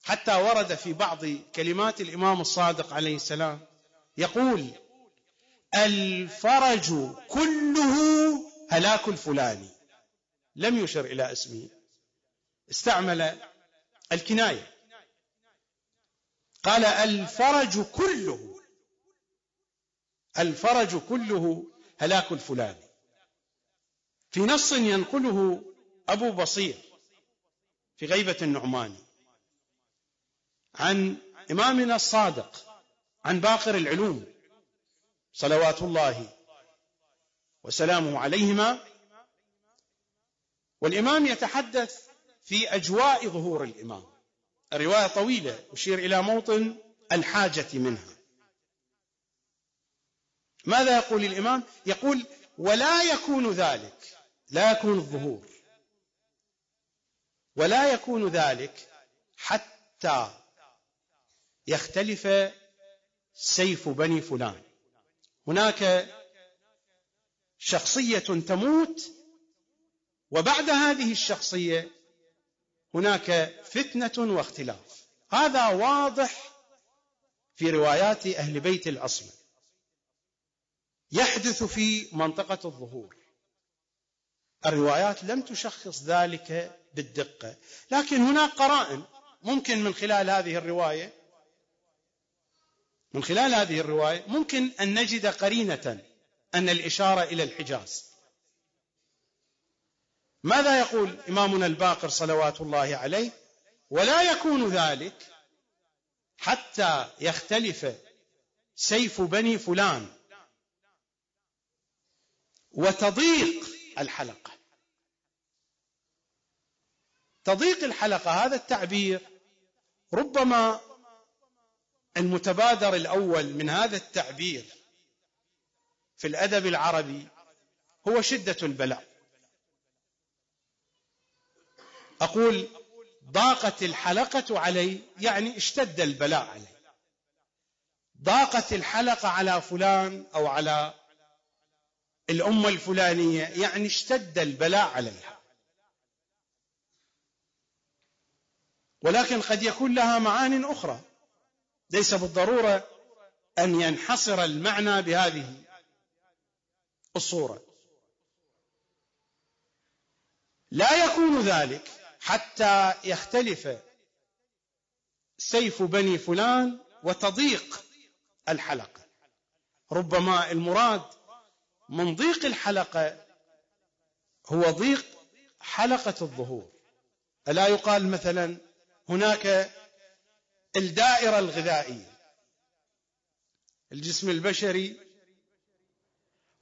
حتى ورد في بعض كلمات الإمام الصادق عليه السلام يقول الفرج كله هلاك الفلاني. لم يشر إلى اسمه. استعمل الكناية. قال الفرج كله. الفرج كله هلاك الفلاني. في نص ينقله أبو بصير في غيبة النعماني عن إمامنا الصادق عن باقر العلوم صلوات الله وسلامه عليهما والإمام يتحدث في أجواء ظهور الإمام. الرواية طويلة أشير إلى موطن الحاجة منها. ماذا يقول الإمام؟ يقول ولا يكون ذلك. لا يكون الظهور. ولا يكون ذلك حتى يختلف سيف بني فلان. هناك شخصية تموت وبعد هذه الشخصية هناك فتنة واختلاف. هذا واضح في روايات أهل بيت الأصل. يحدث في منطقة الظهور. الروايات لم تشخص ذلك بالدقة. لكن هناك قرائن ممكن من خلال هذه الرواية من خلال هذه الرواية ممكن أن نجد قرينة أن الإشارة إلى الحجاز. ماذا يقول إمامنا الباقر صلوات الله عليه؟ ولا يكون ذلك حتى يختلف سيف بني فلان وتضيق الحلقة. تضيق الحلقة هذا التعبير ربما المتبادر الأول من هذا التعبير في الأدب العربي هو شدة البلاء. أقول ضاقت الحلقة علي يعني اشتد البلاء علي. ضاقت الحلقة على فلان أو على الأمة الفلانية يعني اشتد البلاء عليها. ولكن قد يكون لها معان أخرى. ليس بالضرورة أن ينحصر المعنى بهذه الصورة. لا يكون ذلك حتى يختلف سيف بني فلان وتضيق الحلقة. ربما المراد من ضيق الحلقة هو ضيق حلقة الظهور. ألا يقال مثلا هناك الدائرة الغذائية الجسم البشري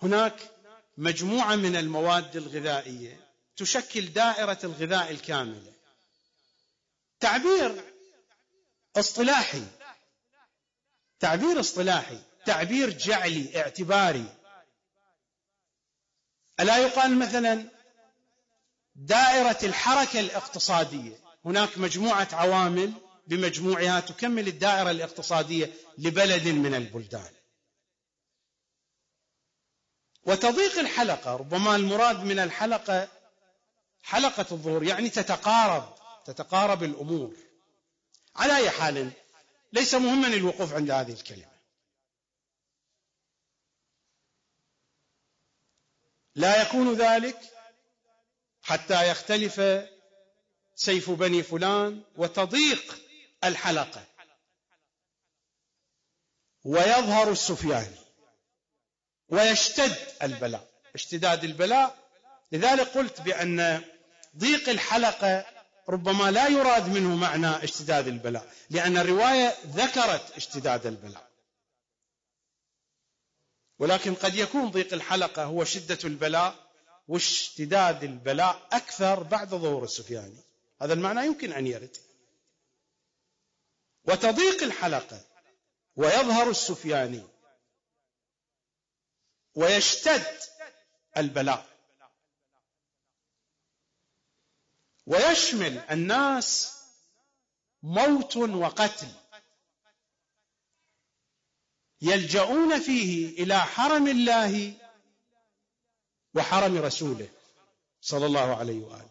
هناك مجموعة من المواد الغذائية. تشكل دائرة الغذاء الكاملة. تعبير اصطلاحي. تعبير اصطلاحي. تعبير جعلي اعتباري. ألا يقال مثلا دائرة الحركة الاقتصادية. هناك مجموعة عوامل بمجموعها تكمل الدائرة الاقتصادية لبلد من البلدان. وتضيق الحلقة ربما المراد من الحلقة حلقة الظهور يعني تتقارب تتقارب الأمور. على أي حال ليس مهما الوقوف عند هذه الكلمة. لا يكون ذلك حتى يختلف سيف بني فلان وتضيق الحلقة. ويظهر السفياني ويشتد البلاء. اشتداد البلاء. لذلك قلت بأن ضيق الحلقة ربما لا يراد منه معنى اشتداد البلاء لأن الرواية ذكرت اشتداد البلاء. ولكن قد يكون ضيق الحلقة هو شدة البلاء واشتداد البلاء أكثر بعد ظهور السفياني هذا المعنى يمكن أن يرد. وتضيق الحلقة ويظهر السفياني ويشتد البلاء. ويشمل الناس موت وقتل. يلجؤون فيه إلى حرم الله وحرم رسوله صلى الله عليه وآله.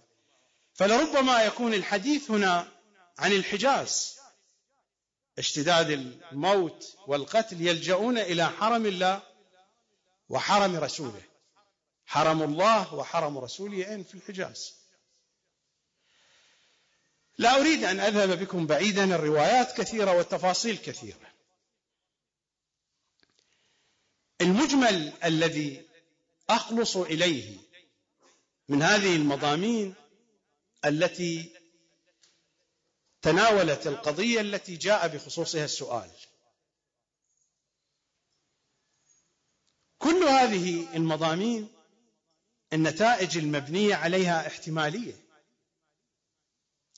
فلربما يكون الحديث هنا عن الحجاز. اشتداد الموت والقتل يلجؤون إلى حرم الله وحرم رسوله. حرم الله وحرم رسوله أين؟ في الحجاز. لا أريد أن أذهب بكم بعيدا الروايات كثيرة والتفاصيل كثيرة. المجمل الذي أخلص إليه من هذه المضامين التي تناولت القضية التي جاء بخصوصها السؤال. كل هذه المضامين النتائج المبنية عليها احتمالية.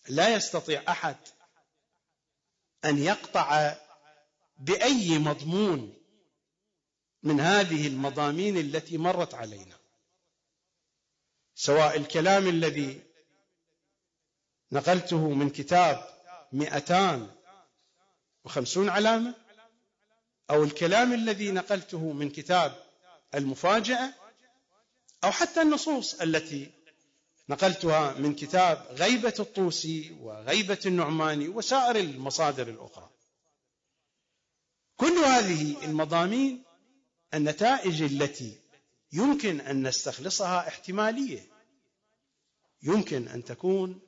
لا يستطيع أحد أن يقطع بأي مضمون من هذه المضامين التي مرت علينا. سواء الكلام الذي نقلته من كتاب مئتان وخمسون علامة أو الكلام الذي نقلته من كتاب المفاجأة أو حتى النصوص التي نقلتها من كتاب غيبة الطوسي وغيبة النعماني وسائر المصادر الأخرى. كل هذه المضامين النتائج التي يمكن أن نستخلصها احتمالية. يمكن أن تكون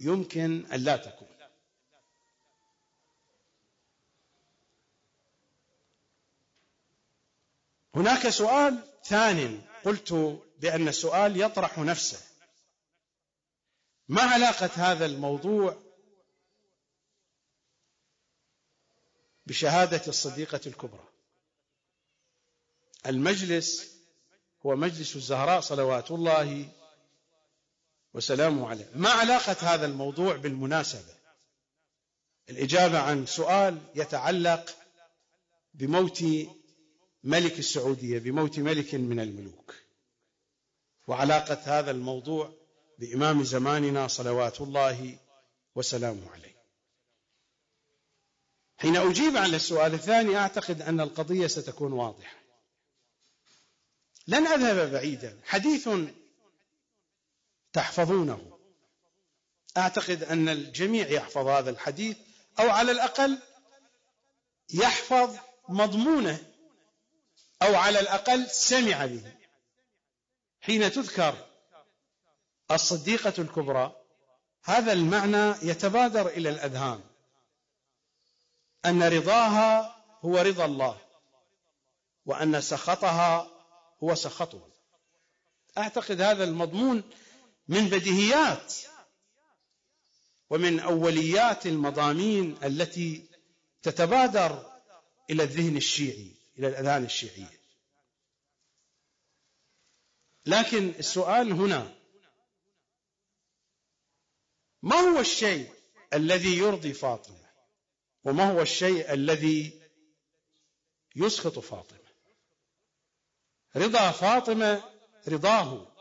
يمكن أن لا تكون. هناك سؤال ثان قلت بأن السؤال يطرح نفسه. ما علاقة هذا الموضوع بشهادة الصديقة الكبرى؟ المجلس هو مجلس الزهراء صلوات الله وسلامه عليه. ما علاقة هذا الموضوع بالمناسبة؟ الإجابة عن سؤال يتعلق بموت ملك السعودية بموت ملك من الملوك. وعلاقة هذا الموضوع بإمام زماننا صلوات الله وسلامه عليه. حين أجيب على السؤال الثاني أعتقد أن القضية ستكون واضحة. لن أذهب بعيدا. حديث تحفظونه. أعتقد أن الجميع يحفظ هذا الحديث أو على الأقل يحفظ مضمونه أو على الأقل سمع به. حين تذكر الصديقة الكبرى هذا المعنى يتبادر إلى الأذهان. أن رضاها هو رضا الله وأن سخطها هو سخطه. أعتقد هذا المضمون من بديهيات ومن أوليات المضامين التي تتبادر إلى الذهن الشيعي إلى الأذهان الشيعية. لكن السؤال هنا ما هو الشيء الذي يرضي فاطمة؟ وما هو الشيء الذي يسخط فاطمة؟ رضا فاطمة رضاه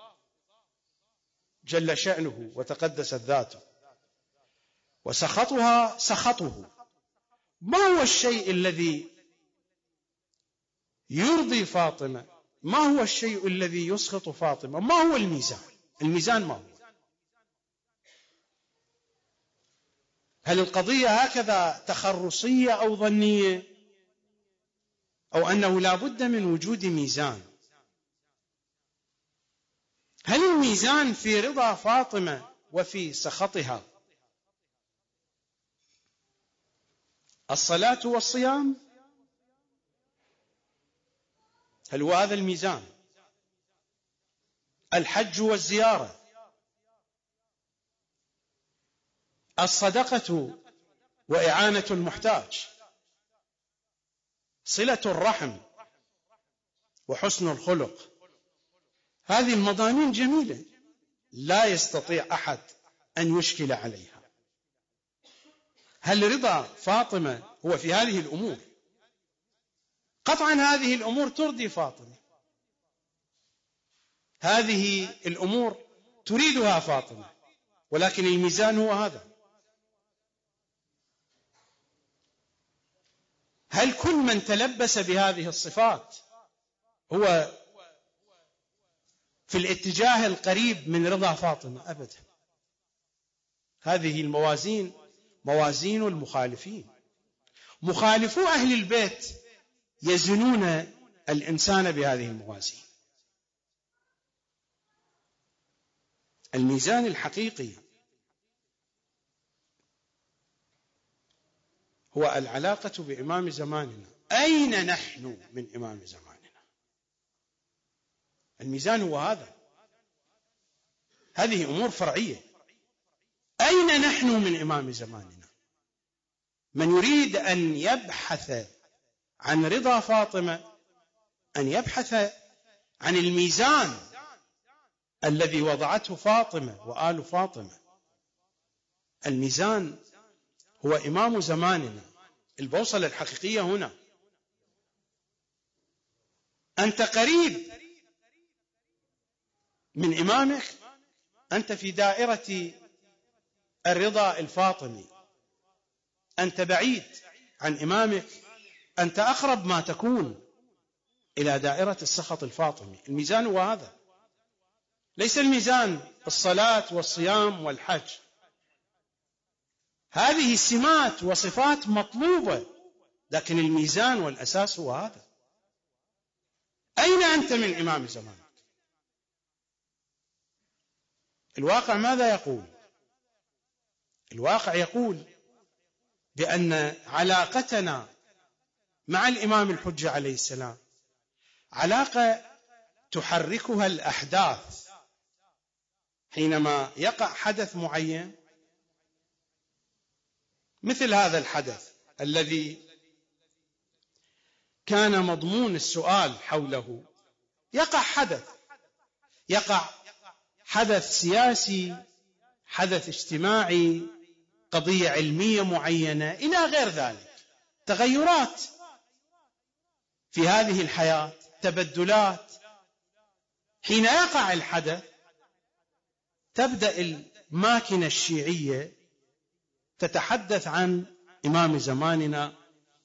جل شأنه وتقدست ذاته وسخطها سخطه. ما هو الشيء الذي يرضي فاطمة؟ ما هو الشيء الذي يسخط فاطمة؟ ما هو الميزان؟ الميزان ما هو؟ هل القضية هكذا تخرصية أو ظنية؟ أو أنه لا بد من وجود ميزان؟ هل الميزان في رضا فاطمة وفي سخطها؟ الصلاة والصيام؟ هل هو هذا الميزان؟ الحج والزيارة. الصدقة وإعانة المحتاج. صلة الرحم وحسن الخلق. هذه المضامين جميلة. لا يستطيع أحد أن يشكل عليها. هل رضا فاطمة هو في هذه الأمور؟ قطعا هذه الأمور ترضي فاطمة. هذه الأمور تريدها فاطمة ولكن الميزان هو هذا. هل كل من تلبس بهذه الصفات هو في الاتجاه القريب من رضا فاطمة؟ ابدا. هذه الموازين موازين المخالفين. مخالفو أهل البيت يزنون الإنسان بهذه الموازين الميزان الحقيقي هو العلاقة بإمام زماننا. أين نحن من إمام زماننا؟ الميزان هو هذا. هذه أمور فرعية. أين نحن من إمام زماننا؟ من يريد أن يبحث عن رضا فاطمة أن يبحث عن الميزان الذي وضعته فاطمة وآل فاطمة. الميزان هو إمام زماننا البوصلة الحقيقية هنا. أنت قريب من إمامك أنت في دائرة الرضا الفاطمي. أنت بعيد عن إمامك أنت أقرب ما تكون إلى دائرة السخط الفاطمي. الميزان هو هذا. ليس الميزان الصلاة والصيام والحج. هذه سمات وصفات مطلوبة لكن الميزان والأساس هو هذا. أين أنت من إمام زمانك الواقع ماذا يقول؟ الواقع يقول بأن علاقتنا مع الإمام الحجة عليه السلام. علاقة تحركها الأحداث. حينما يقع حدث معين مثل هذا الحدث الذي كان مضمون السؤال حوله. يقع حدث. يقع حدث سياسي حدث اجتماعي قضية علمية معينة إلى غير ذلك. تغيرات. في هذه الحياة تبدلات. حين يقع الحدث تبدأ الماكنة الشيعية تتحدث عن إمام زماننا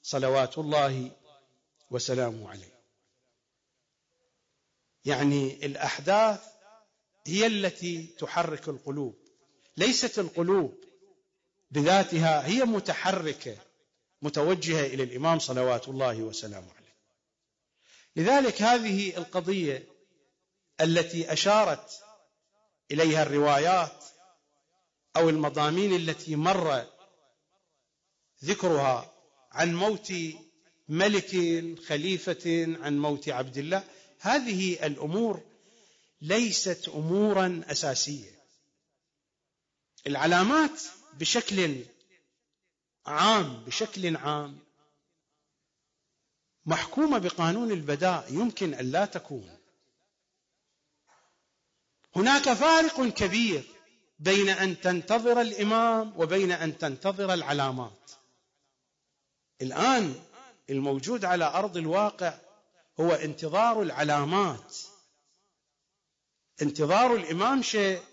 صلوات الله وسلامه عليه. يعني الأحداث هي التي تحرك القلوب. ليست القلوب بذاتها هي متحركة متوجهة إلى الإمام صلوات الله وسلامه عليه. لذلك هذه القضية التي أشارت إليها الروايات أو المضامين التي مر ذكرها عن موت ملك خليفة عن موت عبد الله هذه الأمور ليست أمورا أساسية. العلامات بشكل عام بشكل عام محكومة بقانون البداء يمكن أن لا تكون. هناك فارق كبير بين أن تنتظر الإمام وبين أن تنتظر العلامات. الآن الموجود على أرض الواقع هو انتظار العلامات. انتظار الإمام شيء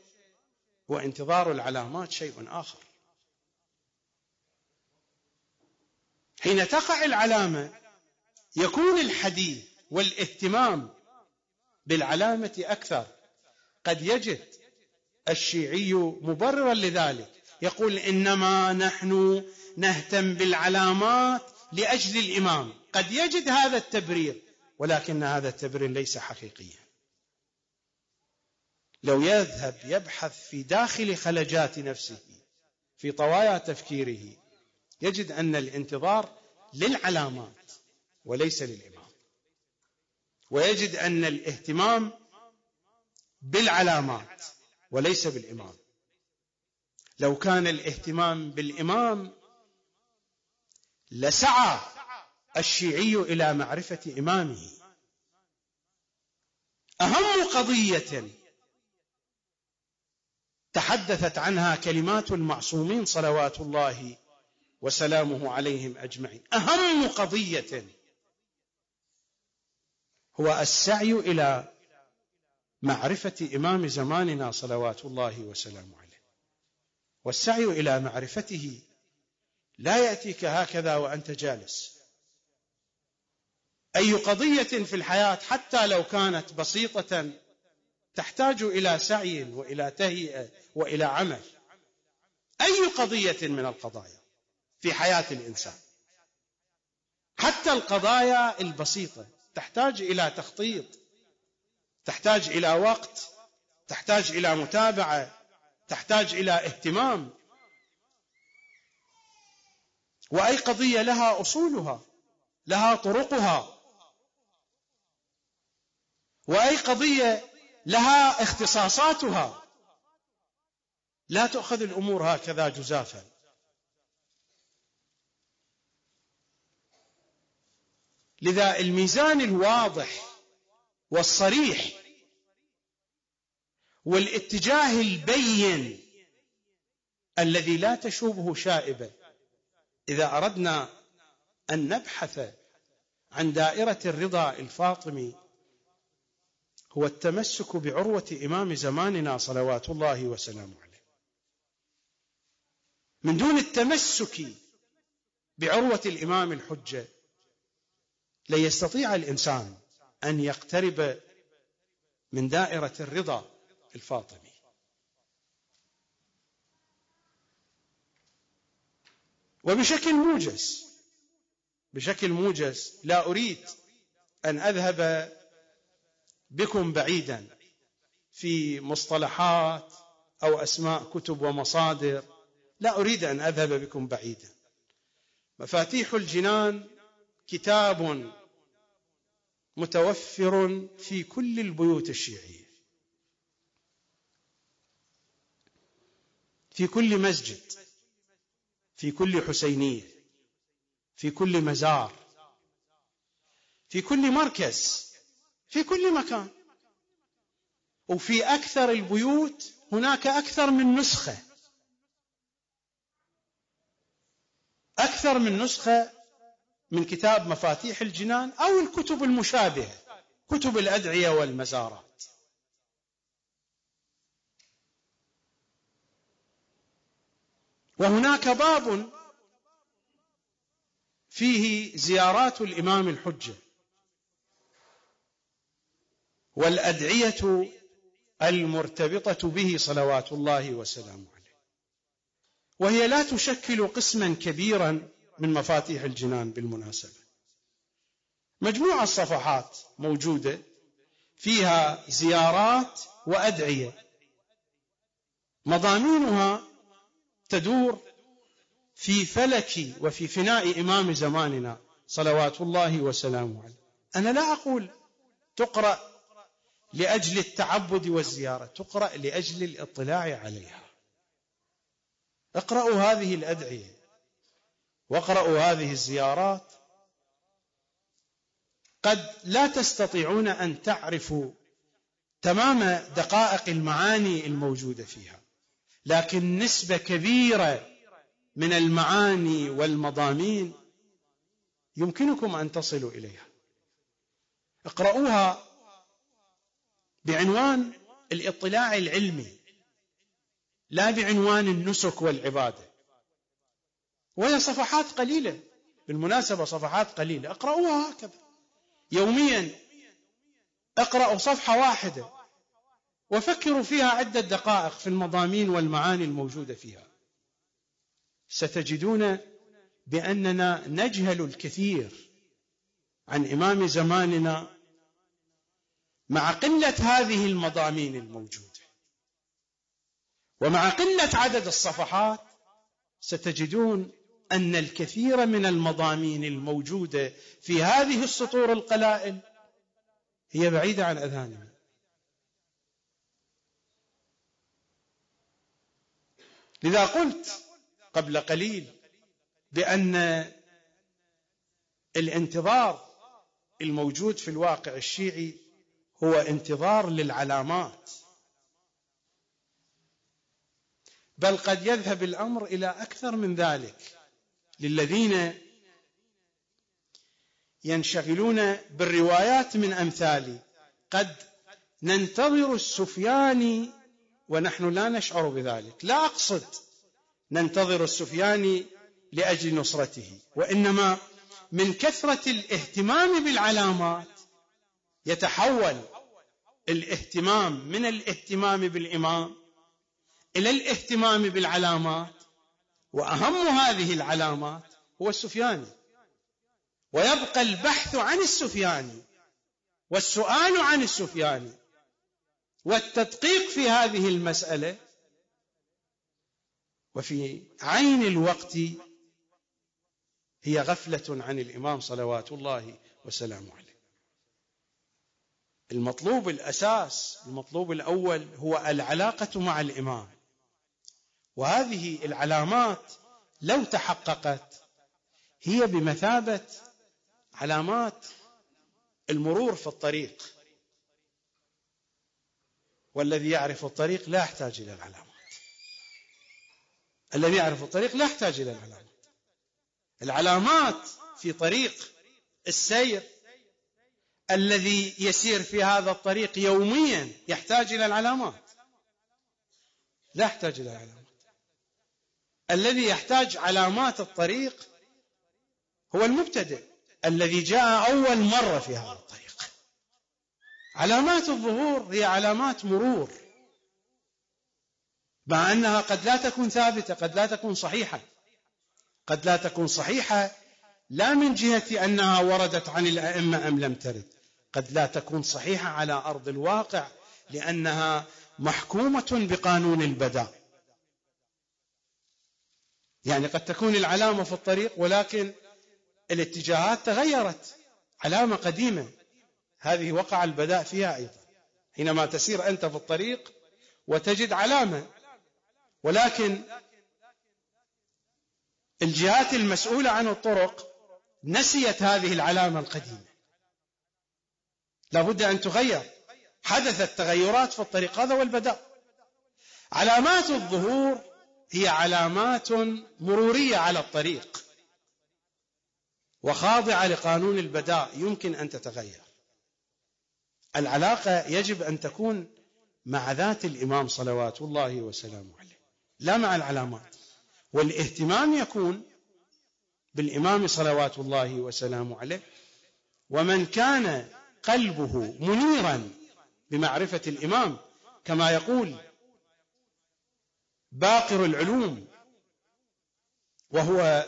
وانتظار العلامات شيء آخر. حين تقع العلامة يكون الحديث والاهتمام بالعلامة أكثر. قد يجد الشيعي مبررا لذلك. يقول إنما نحن نهتم بالعلامات لأجل الإمام. قد يجد هذا التبرير ولكن هذا التبرير ليس حقيقيا. لو يذهب يبحث في داخل خلجات نفسه في طوايا تفكيره يجد أن الانتظار للعلامات وليس للإمام. ويجد أن الاهتمام بالعلامات وليس بالإمام. لو كان الاهتمام بالإمام لسعى الشيعي إلى معرفة إمامه. أهم قضية تحدثت عنها كلمات المعصومين صلوات الله وسلامه عليهم أجمعين. أهم قضية هو السعي إلى معرفة إمام زماننا صلوات الله وسلامه عليه. والسعي إلى معرفته لا يأتيك هكذا وأنت جالس. أي قضية في الحياة حتى لو كانت بسيطة تحتاج إلى سعي وإلى تهيئة وإلى عمل. أي قضية من القضايا في حياة الإنسان؟ حتى القضايا البسيطة. تحتاج إلى تخطيط تحتاج إلى وقت تحتاج إلى متابعة تحتاج إلى اهتمام. وأي قضية لها أصولها لها طرقها. وأي قضية لها اختصاصاتها. لا تؤخذ الأمور هكذا جزافا. لذا الميزان الواضح والصريح والاتجاه البين الذي لا تشوبه شائبه إذا أردنا أن نبحث عن دائرة الرضا الفاطمي هو التمسك بعروة إمام زماننا صلوات الله وسلامه عليه. من دون التمسك بعروة الإمام الحجة لن يستطيع الإنسان أن يقترب من دائرة الرضا الفاطمي. وبشكل موجز بشكل موجز لا أريد أن أذهب بكم بعيدا في مصطلحات أو أسماء كتب ومصادر. لا أريد أن أذهب بكم بعيدا. مفاتيح الجنان كتاب متوفر في كل البيوت الشيعية. في كل مسجد في كل حسينية في كل مزار في كل مركز في كل مكان. وفي أكثر البيوت هناك أكثر من نسخة. أكثر من نسخة من كتاب مفاتيح الجنان أو الكتب المشابهة كتب الأدعية والمزارات. وهناك باب فيه زيارات الإمام الحجة والأدعية المرتبطة به صلوات الله وسلامه عليه. وهي لا تشكل قسما كبيرا من مفاتيح الجنان بالمناسبة. مجموعة صفحات موجودة فيها زيارات وأدعية. مضامينها تدور في فلك وفي فناء إمام زماننا صلوات الله وسلامه عليه. أنا لا أقول تقرأ لأجل التعبد والزيارة تقرأ لأجل الاطلاع عليها. اقرأوا هذه الأدعية. واقرأوا هذه الزيارات. قد لا تستطيعون أن تعرفوا تمام دقائق المعاني الموجودة فيها لكن نسبة كبيرة من المعاني والمضامين يمكنكم أن تصلوا إليها. اقرأوها بعنوان الاطلاع العلمي لا بعنوان النسك والعبادة. وهي صفحات قليلة. بالمناسبة صفحات قليلة. اقرأوها هكذا. يوميا اقرأوا صفحة واحدة وفكروا فيها عدة دقائق في المضامين والمعاني الموجودة فيها. ستجدون بأننا نجهل الكثير عن إمام زماننا مع قلة هذه المضامين الموجودة. ومع قلة عدد الصفحات ستجدون أن الكثير من المضامين الموجودة في هذه السطور القلائل هي بعيدة عن أذهاننا. لذا قلت قبل قليل بأن الانتظار الموجود في الواقع الشيعي هو انتظار للعلامات. بل قد يذهب الأمر إلى أكثر من ذلك. للذين ينشغلون بالروايات من أمثالي قد ننتظر السفياني ونحن لا نشعر بذلك. لا أقصد ننتظر السفياني لأجل نصرته وإنما من كثرة الاهتمام بالعلامات يتحول الاهتمام من الاهتمام بالإمام إلى الاهتمام بالعلامات. وأهم هذه العلامات هو السفياني ويبقى البحث عن السفياني والسؤال عن السفياني والتدقيق في هذه المسألة وفي عين الوقت هي غفلة عن الإمام صلوات الله وسلامه عليه. المطلوب الأساس المطلوب الأول هو العلاقة مع الإمام. وهذه العلامات لو تحققت هي بمثابة علامات المرور في الطريق. والذي يعرف الطريق لا يحتاج إلى العلامات. الذي يعرف الطريق لا يحتاج إلى العلامات. العلامات في طريق السير الذي يسير في هذا الطريق يوميا يحتاج إلى العلامات. لا يحتاج إلى العلامات. الذي يحتاج علامات الطريق هو المبتدئ الذي جاء أول مرة في هذا الطريق. علامات الظهور هي علامات مرور مع أنها قد لا تكون ثابتة قد لا تكون صحيحة. قد لا تكون صحيحة لا من جهة أنها وردت عن الأئمة أم لم ترد. قد لا تكون صحيحة على أرض الواقع لأنها محكومة بقانون البداء. يعني قد تكون العلامة في الطريق ولكن الاتجاهات تغيرت علامة قديمة. هذه وقع البداء فيها أيضا. حينما تسير أنت في الطريق وتجد علامة ولكن الجهات المسؤولة عن الطرق نسيت هذه العلامة القديمة. لابد أن تغير. حدثت تغيرات في الطريق هذا والبداء علامات الظهور هي علامات مرورية على الطريق وخاضعة لقانون البداء يمكن أن تتغير. العلاقة يجب أن تكون مع ذات الإمام صلوات الله وسلامه عليه لا مع العلامات. والاهتمام يكون بالإمام صلوات الله وسلامه عليه. ومن كان قلبه منيرا بمعرفة الإمام كما يقول باقر العلوم وهو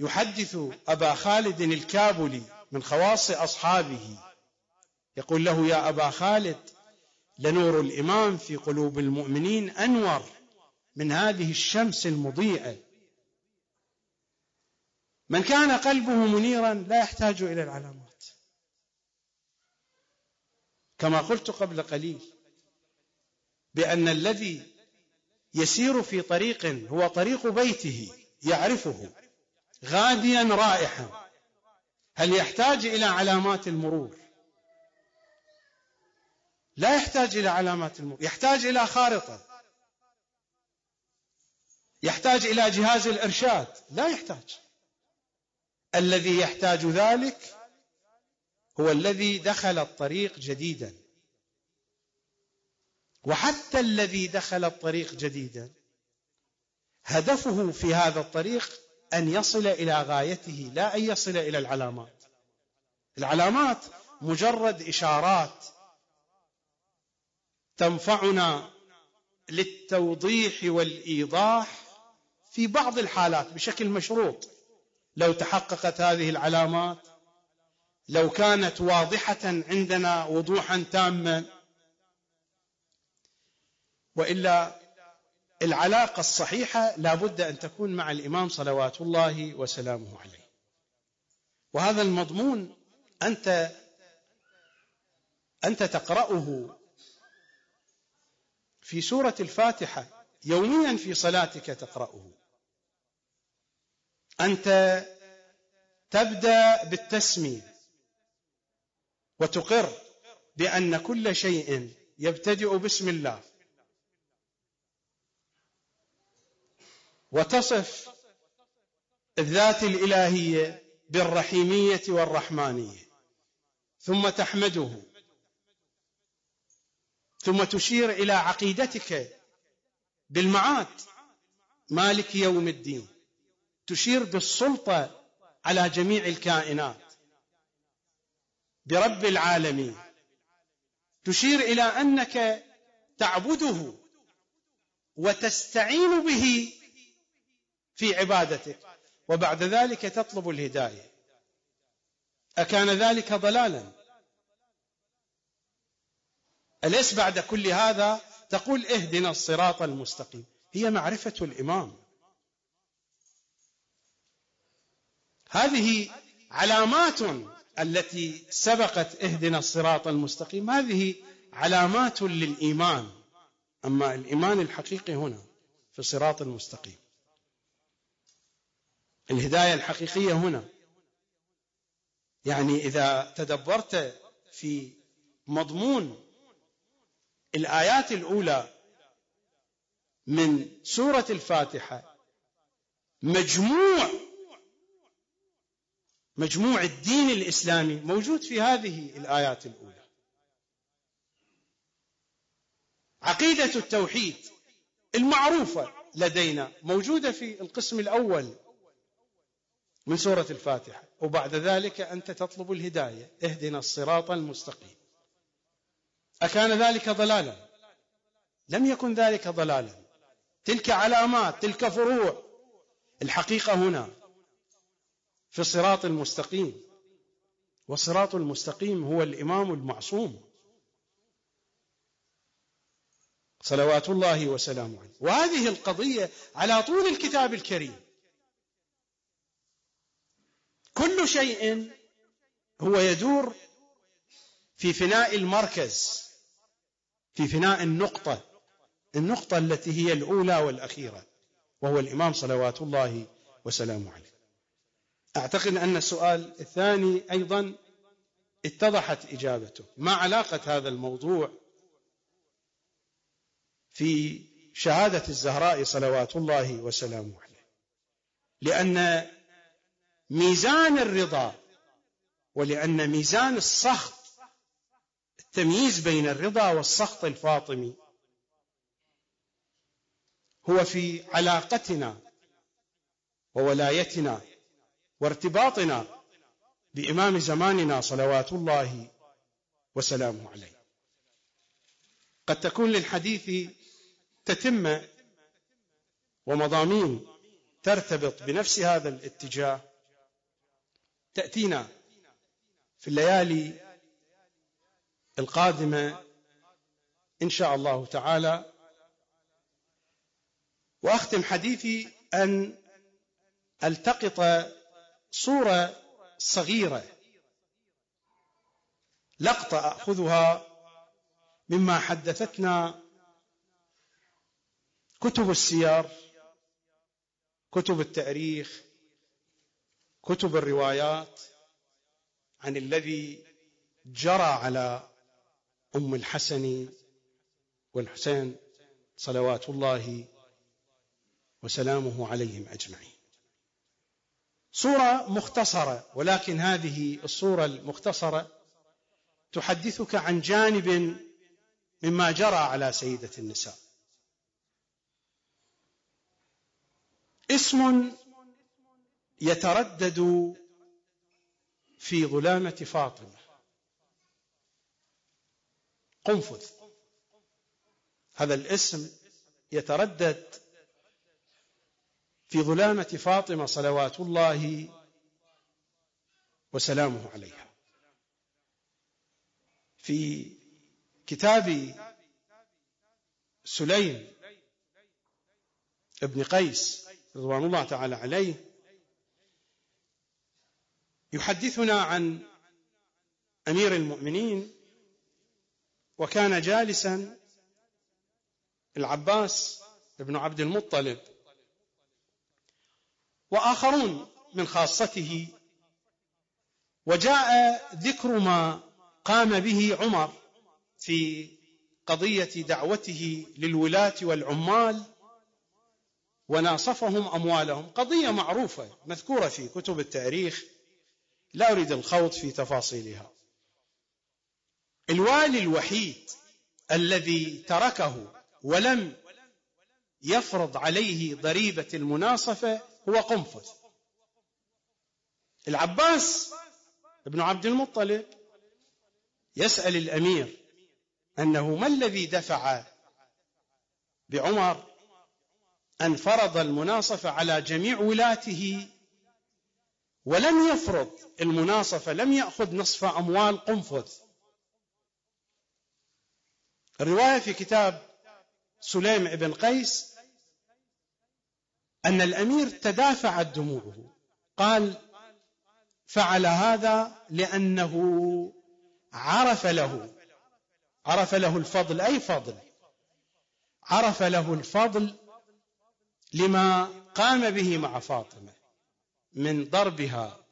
يحدث أبا خالد الكابلي من خواص أصحابه. يقول له يا أبا خالد لنور الإمام في قلوب المؤمنين أنور من هذه الشمس المضيئة. من كان قلبه منيرا لا يحتاج إلى العلامات. كما قلت قبل قليل بأن الذي يسير في طريق هو طريق بيته يعرفه. غاديا رائحا. هل يحتاج إلى علامات المرور؟ لا يحتاج إلى علامات المرور. يحتاج إلى خارطة. يحتاج إلى جهاز الإرشاد. لا يحتاج. الذي يحتاج ذلك هو الذي دخل الطريق جديدا. وحتى الذي دخل الطريق جديدا. هدفه في هذا الطريق أن يصل إلى غايته لا أن يصل إلى العلامات. العلامات مجرد إشارات تنفعنا للتوضيح والإيضاح في بعض الحالات بشكل مشروط. لو تحققت هذه العلامات لو كانت واضحة عندنا وضوحا تاما وإلا العلاقة الصحيحة لا بد أن تكون مع الإمام صلوات الله وسلامه عليه. وهذا المضمون أنت أنت تقرأه في سورة الفاتحة يوميا في صلاتك تقرأه. أنت تبدأ بالتسمية وتقر بأن كل شيء يبتدئ بسم الله. وتصف الذات الإلهية بالرحيمية والرحمانية. ثم تحمده. ثم تشير إلى عقيدتك بالمعاد. مالك يوم الدين. تشير بالسلطة على جميع الكائنات. برب العالمين. تشير إلى أنك تعبده وتستعين به في عبادتك وبعد ذلك تطلب الهداية. أكان ذلك ضلالا. أليس بعد كل هذا؟ تقول اهدنا الصراط المستقيم. هي معرفة الإمام. هذه علامات التي سبقت اهدنا الصراط المستقيم. هذه علامات للإيمان. أما الإيمان الحقيقي هنا في الصراط المستقيم. الهداية الحقيقية هنا. يعني إذا تدبرت في مضمون الآيات الأولى من سورة الفاتحة مجموع مجموع الدين الإسلامي موجود في هذه الآيات الأولى. عقيدة التوحيد المعروفة لدينا موجودة في القسم الأول. من سورة الفاتحة. وبعد ذلك أنت تطلب الهداية. اهدنا الصراط المستقيم. أكان ذلك ضلالا؟ لم يكن ذلك ضلالا. تلك علامات تلك فروع. الحقيقة هنا في الصراط المستقيم. والصراط المستقيم هو الإمام المعصوم. صلوات الله وسلامه عليه. وهذه القضية على طول الكتاب الكريم. كل شيء هو يدور في فناء المركز في فناء النقطة النقطة التي هي الأولى والأخيرة وهو الإمام صلوات الله وسلامه عليه. أعتقد أن السؤال الثاني أيضا اتضحت إجابته. ما علاقة هذا الموضوع في شهادة الزهراء صلوات الله وسلامه عليه؟ لأن ميزان الرضا ولأن ميزان السخط التمييز بين الرضا والسخط الفاطمي. هو في علاقتنا وولايتنا وارتباطنا بإمام زماننا صلوات الله وسلامه عليه. قد تكون للحديث تتمة ومضامين ترتبط بنفس هذا الاتجاه تأتينا في الليالي القادمة إن شاء الله تعالى. وأختم حديثي أن ألتقط صورة صغيرة لقطة أخذها مما حدثتنا كتب السير كتب التاريخ كتب الروايات عن الذي جرى على أم الحسن والحسين صلوات الله وسلامه عليهم أجمعين. صوره مختصرة ولكن هذه الصورة المختصرة تحدثك عن جانب مما جرى على سيدة النساء. اسم يتردد في ظلامة فاطمة. قنفذ هذا الاسم يتردد في ظلامة فاطمة صلوات الله وسلامه عليها. في كتاب سليم ابن قيس رضوان الله تعالى عليه يحدثنا عن أمير المؤمنين وكان جالسا العباس بن عبد المطلب وآخرون من خاصته وجاء ذكر ما قام به عمر في قضية دعوته للولاة والعمال وناصفهم أموالهم. قضية معروفة مذكورة في كتب التاريخ. لا أريد الخوض في تفاصيلها. الوالي الوحيد الذي تركه ولم يفرض عليه ضريبة المناصفة هو قنفذ. العباس ابن عبد المطلب يسأل الأمير أنه ما الذي دفع بعمر أن فرض المناصفة على جميع ولاته ولم يفرض المناصفة لم يأخذ نصف أموال قنفذ. الرواية في كتاب سليم بن قيس أن الأمير تدافعت دموعه قال فعل هذا لأنه عرف له عرف له الفضل. أي فضل؟ عرف له الفضل لما قام به مع فاطمة. من ضربها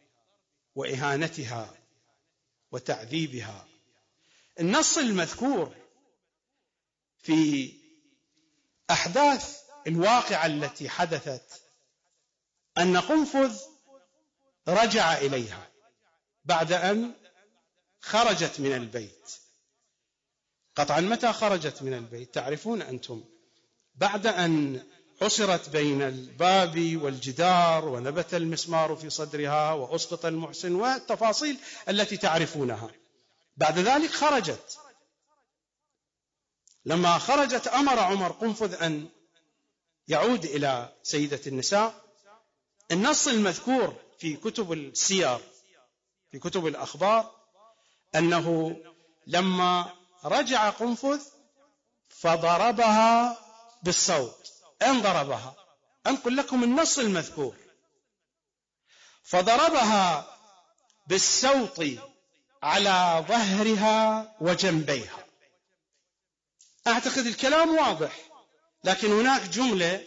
وإهانتها وتعذيبها. النص المذكور في أحداث الواقعة التي حدثت أن قنفذ رجع إليها بعد أن خرجت من البيت. قطعا متى خرجت من البيت؟ تعرفون أنتم بعد أن حصرت بين الباب والجدار ونبت المسمار في صدرها وأسقط المحسن والتفاصيل التي تعرفونها. بعد ذلك خرجت. لما خرجت أمر عمر قنفذ أن يعود إلى سيدة النساء. النص المذكور في كتب السير في كتب الأخبار أنه لما رجع قنفذ فضربها بالصوت. أين ضربها أنقل لكم النص المذكور. فضربها بالسوط على ظهرها وجنبيها. أعتقد الكلام واضح لكن هناك جملة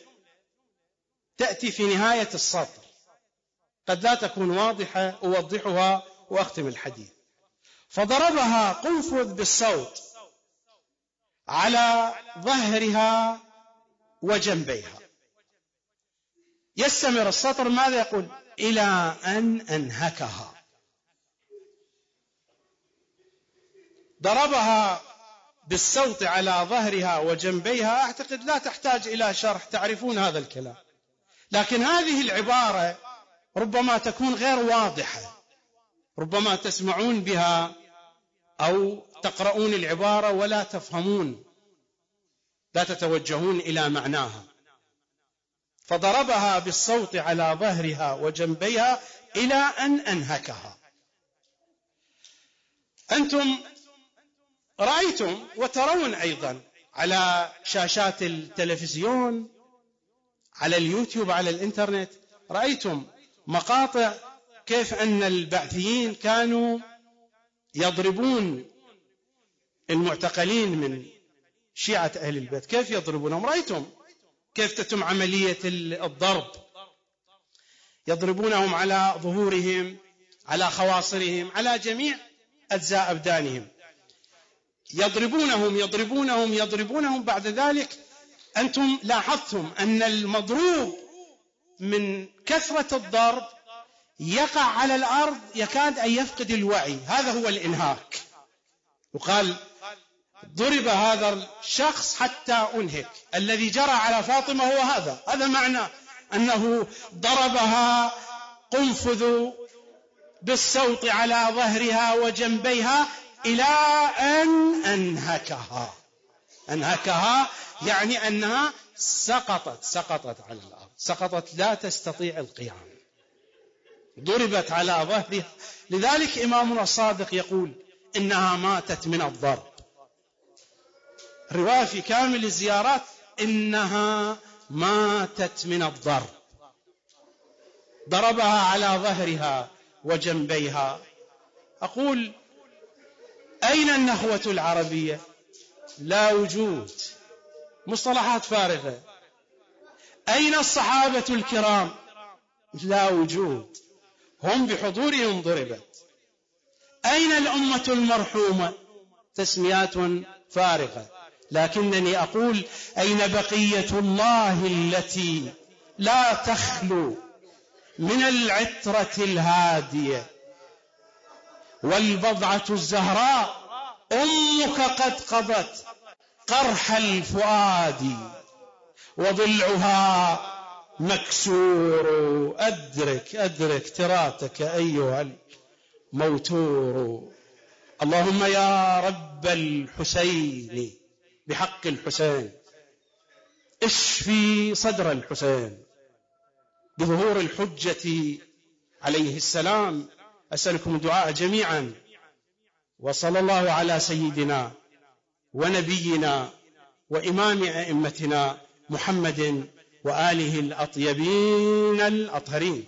تأتي في نهاية السطر. قد لا تكون واضحة أوضحها وأختم الحديث. فضربها قنفذ بالصوت على ظهرها وجنبيها. يستمر السطر ماذا يقول؟ إلى أن أنهكها. ضربها بالصوت على ظهرها وجنبيها أعتقد لا تحتاج إلى شرح تعرفون هذا الكلام. لكن هذه العبارة ربما تكون غير واضحة. ربما تسمعون بها أو تقرؤون العبارة ولا تفهمون. لا تتوجهون إلى معناها. فضربها بالصوت على ظهرها وجنبيها إلى أن أنهكها. أنتم رأيتم وترون أيضا على شاشات التلفزيون على اليوتيوب على الإنترنت رأيتم مقاطع كيف أن البعثيين كانوا يضربون المعتقلين من شيعة أهل البيت. كيف يضربونهم رأيتم كيف تتم عملية الضرب؟ يضربونهم على ظهورهم على خواصرهم على جميع أجزاء أبدانهم. يضربونهم يضربونهم يضربونهم. بعد ذلك أنتم لاحظتم أن المضروب من كثرة الضرب يقع على الأرض يكاد أن يفقد الوعي. هذا هو الإنهاك. يقال ضرب هذا الشخص حتى أنهك. الذي جرى على فاطمة هو هذا. هذا معنى أنه ضربها قنفذ بالصوت على ظهرها وجنبيها إلى أن أنهكها. أنهكها يعني أنها سقطت سقطت على الأرض. سقطت لا تستطيع القيام. ضربت على ظهرها. لذلك إمامنا الصادق يقول إنها ماتت من الضرب. رواية في كامل الزيارات إنها ماتت من الضرب ضربها على ظهرها وجنبيها. أقول أين النخوة العربية؟ لا وجود. مصطلحات فارغة. أين الصحابة الكرام؟ لا وجود. هم بحضورهم ضربت. أين الأمة المرحومة؟ تسميات فارغة. لكنني أقول أين بقية الله التي لا تخلو من العترة الهادية والبضعة الزهراء أمك قد قضت قرح الفؤاد وضلعها مكسور أدرك أدرك تراتك أيها الموتور. اللهم يا رب الحسين بحق الحسين. اشفي صدر الحسين. بظهور الحجة عليه السلام. أسألكم الدعاء جميعا. وصلى الله على سيدنا ونبينا وإمام أئمتنا محمد وآله الأطيبين الأطهرين.